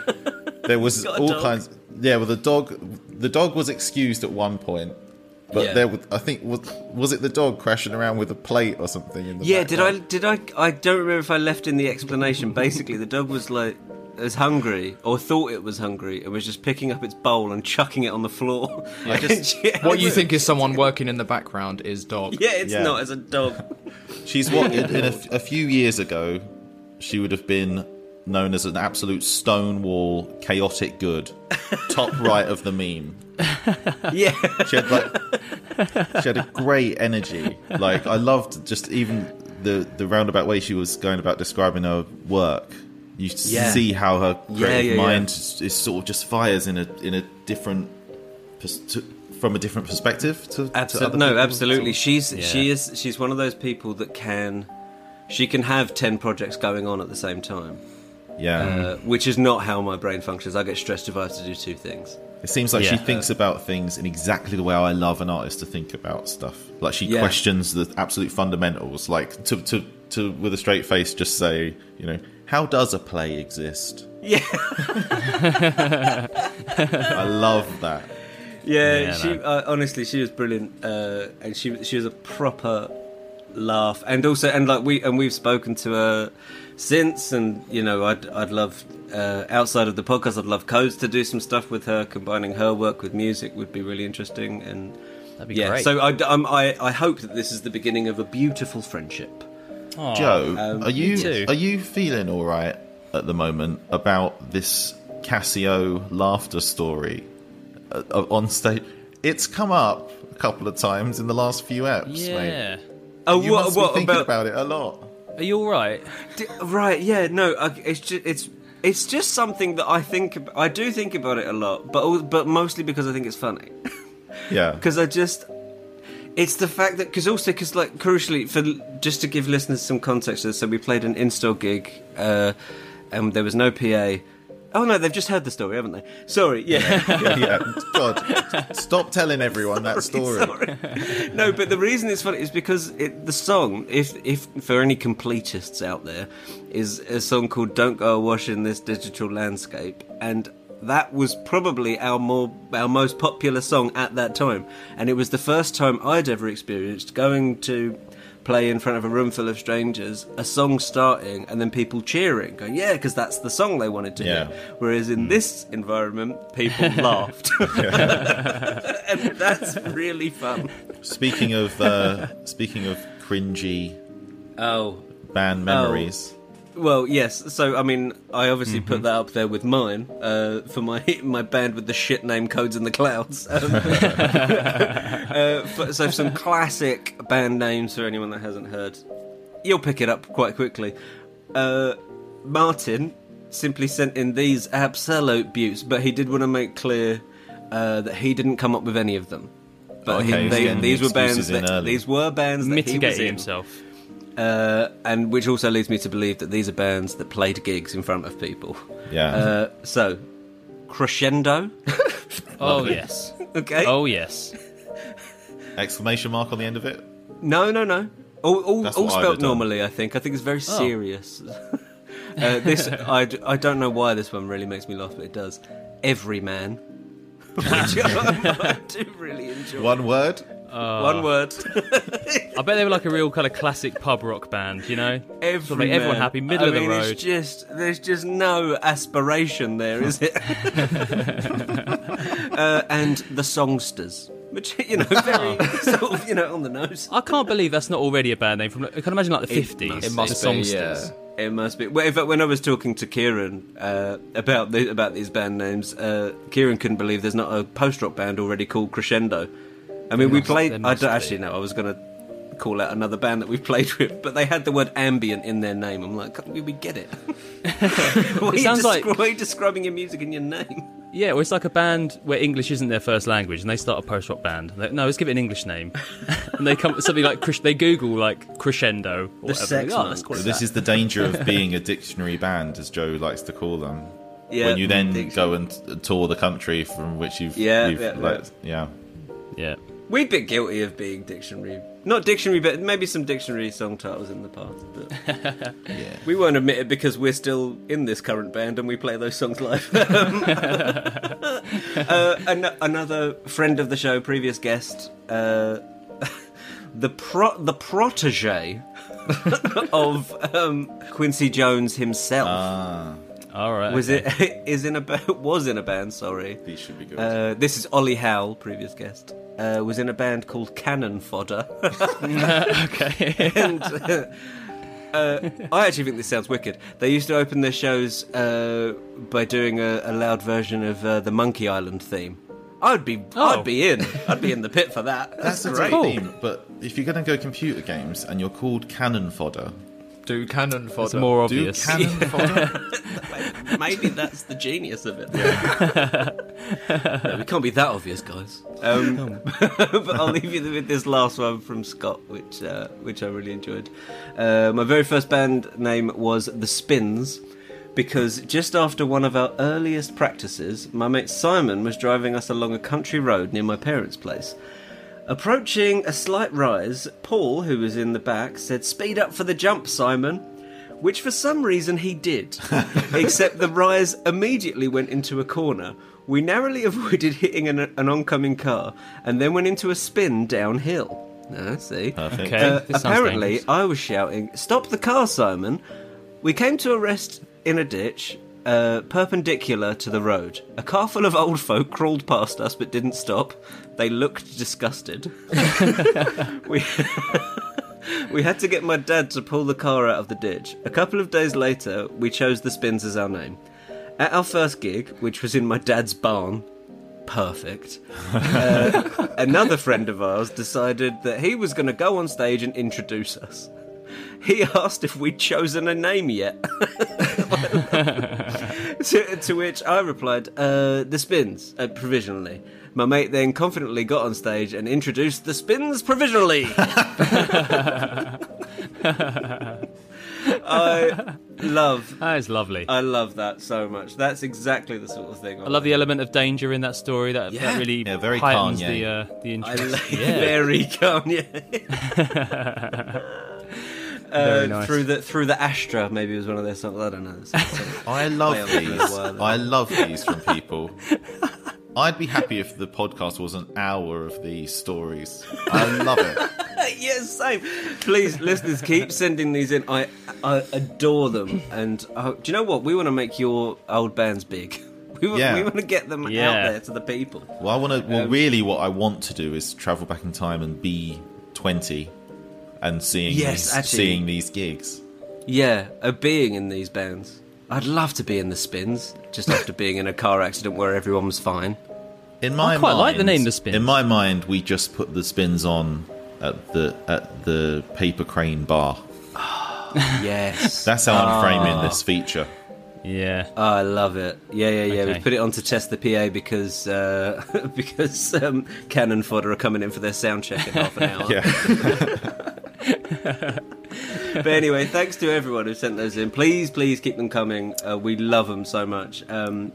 There was got a all dog. kinds. Yeah, well, the dog, the dog was excused at one point, but Yeah. there, was, I think, was was it the dog crashing around with a plate or something in the Yeah, did I? Did I? I don't remember if I left in the explanation. Basically, the dog was like was hungry or thought it was hungry and was just picking up its bowl and chucking it on the floor. I just- Yeah, What you think is someone working in the background is dog. Yeah, it's Yeah. not as a dog. She's what in, in a, a few years ago, she would have been known as an absolute stonewall, chaotic good, top right of the meme. Yeah, She had like she had a great energy. Like I loved just even the the roundabout way she was going about describing her work. You Yeah. see how her creative yeah, yeah. mind is is sort of just fires in a in a different pers- to, from a different perspective to, to other No, people. absolutely. She's Yeah. she is she's one of those people that can she can have ten projects going on at the same time, Yeah, uh, which is not how my brain functions. I get stressed if I have to do two things. it seems like she Yeah. thinks about things in exactly the way I love an artist to think about stuff. Like she Yeah. questions the absolute fundamentals. Like to to to with a straight face, just say, you know, how does a play exist? Yeah, I love that. yeah. Yeah, she no. uh, honestly, she was brilliant, uh, and she she was a proper laugh, and also and like we and we've spoken to her since, and you know, I'd I'd love. Uh, outside of the podcast, I'd love Codes to do some stuff with her. Combining her work with music would be really interesting, and that'd be yeah. great. So I, um, I, I hope that this is the beginning of a beautiful friendship. Aw. Joe, um, are you are you feeling all right at the moment about this Casio laughter story uh, on stage? It's come up a couple of times in the last few eps, mate. Yeah. Oh, You what, must what be thinking about? about it a lot. Are you all right? D- right? Yeah. No. I, it's just it's it's just something that I think ab- I do think about it a lot, but al- but mostly because I think it's funny. Yeah, Because I just it's the fact that because also because like crucially for just to give listeners some context to this, so we played an in-store gig uh, and there was no PA. Oh no, they've just heard the story, haven't they? Sorry, yeah. yeah, yeah. God, stop telling everyone that story. Sorry. no, but the reason it's funny is because it, the song, if if for any completists out there, is a song called "Don't Go Awash in This Digital Landscape," and that was probably our more our most popular song at that time, and it was the first time I'd ever experienced going to play in front of a room full of strangers, a song starting, and then people cheering, going, "Yeah," because that's the song they wanted to Yeah. hear. Whereas in this environment, people laughed, and that's really fun. Speaking of uh, speaking of cringy Oh, band memories, well, yes. So, I mean, I obviously put that up there with mine uh, for my my band with the shit name Codes in the Clouds. Um, uh, but- so, some classic band names for anyone that hasn't heard. You'll pick it up quite quickly. Uh, Martin simply sent in these absolute buttes, but he did want to make clear uh, that he didn't come up with any of them. But Okay, he- they, these were bands that early. these were bands that he was Mitigating in. himself. Uh, and which also leads me to believe that these are bands that played gigs in front of people. yeah. Uh, so, Crescendo, Oh yes. okay? Oh yes. Exclamation mark on the end of it. No, no, no. All, all, That's all what I'd spelt normally, I think. I think it's very serious. uh, this, I don't know why this one really makes me laugh, but it does. Every man. I, do really enjoy. One word. One word. I bet they were like a real kind of classic pub rock band, you know? Every Sort of make everyone happy, middle I of the road. It's just there's just no aspiration there, is it? uh, and the songsters, which you know, very sort of you know on the nose. I can't believe that's not already a band name from. I can imagine like the It fifties. must- It must be, songsters. yeah. It must be. Well, in fact, when I was talking to Kieran uh, about the, about these band names, uh, Kieran couldn't believe there's not a post rock band already called Crescendo. I mean, we must- played. I don't actually know. I was going to call out another band that we've played with, but they had the word ambient in their name. I'm like, we, we get it. why, are you sounds like- descri- why are you describing your music in your name? Yeah, well, it's like a band where English isn't their first language, and they start a post rock band. They're, no, let's give it an English name, and they come up with something like they Google like crescendo or whatever. Sex They oh, let's call it So this that. is the danger of being a dictionary band, as Joe likes to call them. Yeah, when you then Dictionary. go and tour the country from which you've, Yeah, you've yeah, like, yeah. yeah. We've been guilty of being dictionary, not dictionary, but maybe some dictionary song titles in the past. But Yeah. we won't admit it because we're still in this current band and we play those songs live. uh, an- another friend of the show, previous guest, uh, the pro- the protege of um, Quincy Jones himself. Ah, All right. was okay. it is in a ba- was in a band? Sorry, these should be good. uh, this is Ollie Howell, previous guest. Uh, was in a band called Cannon Fodder. okay. and uh, uh, I actually think this sounds wicked. They used to open their shows uh, by doing a, a loud version of uh, the Monkey Island theme. I'd be, Oh. I'd be in. I'd be in the pit for that. That's a great. great theme, but if you're going to go computer games and you're called cannon fodder, Do cannon fodder. It's more do obvious. cannon fodder. Maybe that's the genius of it. No, we can't be that obvious, guys. Um, but I'll leave you with this last one from Scott, which uh, which I really enjoyed. Uh, my very first band name was The Spins. Because just after one of our earliest practices, my mate Simon was driving us along a country road near my parents' place. Approaching a slight rise, Paul, who was in the back, said, Speed up for the jump, Simon. Which for some reason he did. Except the rise immediately went into a corner. We narrowly avoided hitting an, an oncoming car and then went into a spin downhill. Ah, see. Perfect. Okay. Uh, this sounds apparently, dangerous. I was shouting, Stop the car, Simon! We came to a rest in a ditch, uh, perpendicular to the road. A car full of old folk crawled past us but didn't stop. They looked disgusted. we. We had to get my dad to pull the car out of the ditch. A couple of days later, we chose the Spins as our name. At our first gig, which was in my dad's barn, perfect, uh, another friend of ours decided that he was going to go on stage and introduce us. He asked if we'd chosen a name yet. to, to which I replied, uh, The Spins, uh, provisionally. My mate then confidently got on stage and introduced The Spins provisionally. I love, That is lovely. I love that so much. That's exactly the sort of thing I love the element of danger in that story. That, Yeah. that really Yeah, very heightens Kanye. the uh, the I interest. like yeah. very Kanye. Very Uh, nice. Through the through the Astra, maybe it was one of their songs. I don't know. It's- it's- I love these. I love these from people. I'd be happy if the podcast was an hour of these stories. I love it. yes, same. Please, listeners, keep sending these in. I I adore them. And uh, do you know what? We want to make your old bands big. We want, Yeah. we want to get them Yeah. out there to the people. Well, I want to. Um, Well, really, what I want to do is travel back in time and be twenty, and seeing Yes, these, actually. seeing these gigs. Yeah, a being in these bands. I'd love to be in the Spins, just after being in a car accident where everyone was fine. In my I quite mind, like the name The Spins. In my mind, we just put the spins on at the at the paper crane bar. Yes. That's how I'm framing this feature. Yeah. Oh, I love it. Yeah, yeah, yeah. We put it on to test the PA because uh, because um, Cannon Fodder are coming in for their sound check in half an hour. Yeah. But anyway, thanks to everyone who sent those in. Please, please keep them coming. Uh, we love them so much. Um,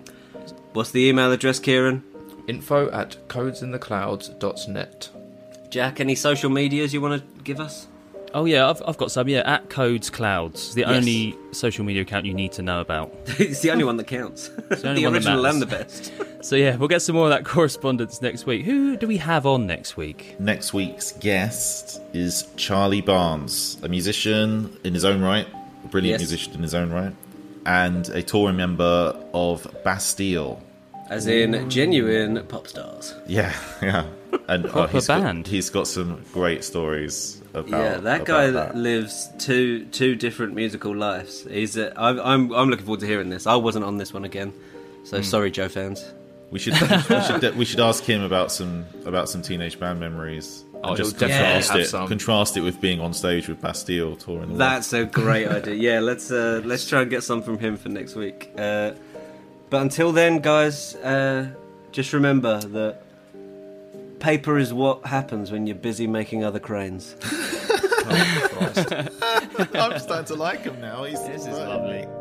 what's the email address, Kieran? Info at codesintheclouds.net. Jack, any social medias you want to give us? Oh yeah, I've, I've got some. Yeah, at Codes Clouds, the Yes. only social media account you need to know about. it's the only one that counts. the only the one original matters. and the best. So yeah, we'll get some more of that correspondence next week. Who do we have on next week? Next week's guest is Charlie Barnes, a musician in his own right, a brilliant Yes. musician in his own right, and a touring member of Bastille. As in genuine pop stars. Yeah, yeah. And uh, Proper he's got- band. he's got some great stories about. yeah, that about guy that. lives two two different musical lives. He's uh, I'm, I'm I'm looking forward to hearing this. I wasn't on this one again, so Hmm. sorry, Joe fans. We should we should we should ask him about some about some teenage band memories. Oh, and just contrast have it some. contrast it with being on stage with Bastille touring. the world. That's a great idea. Yeah, let's uh, let's try and get some from him for next week. Uh, but until then, guys, uh, just remember that paper is what happens when you're busy making other cranes. I'm starting to like him now. He's This is starting- lovely.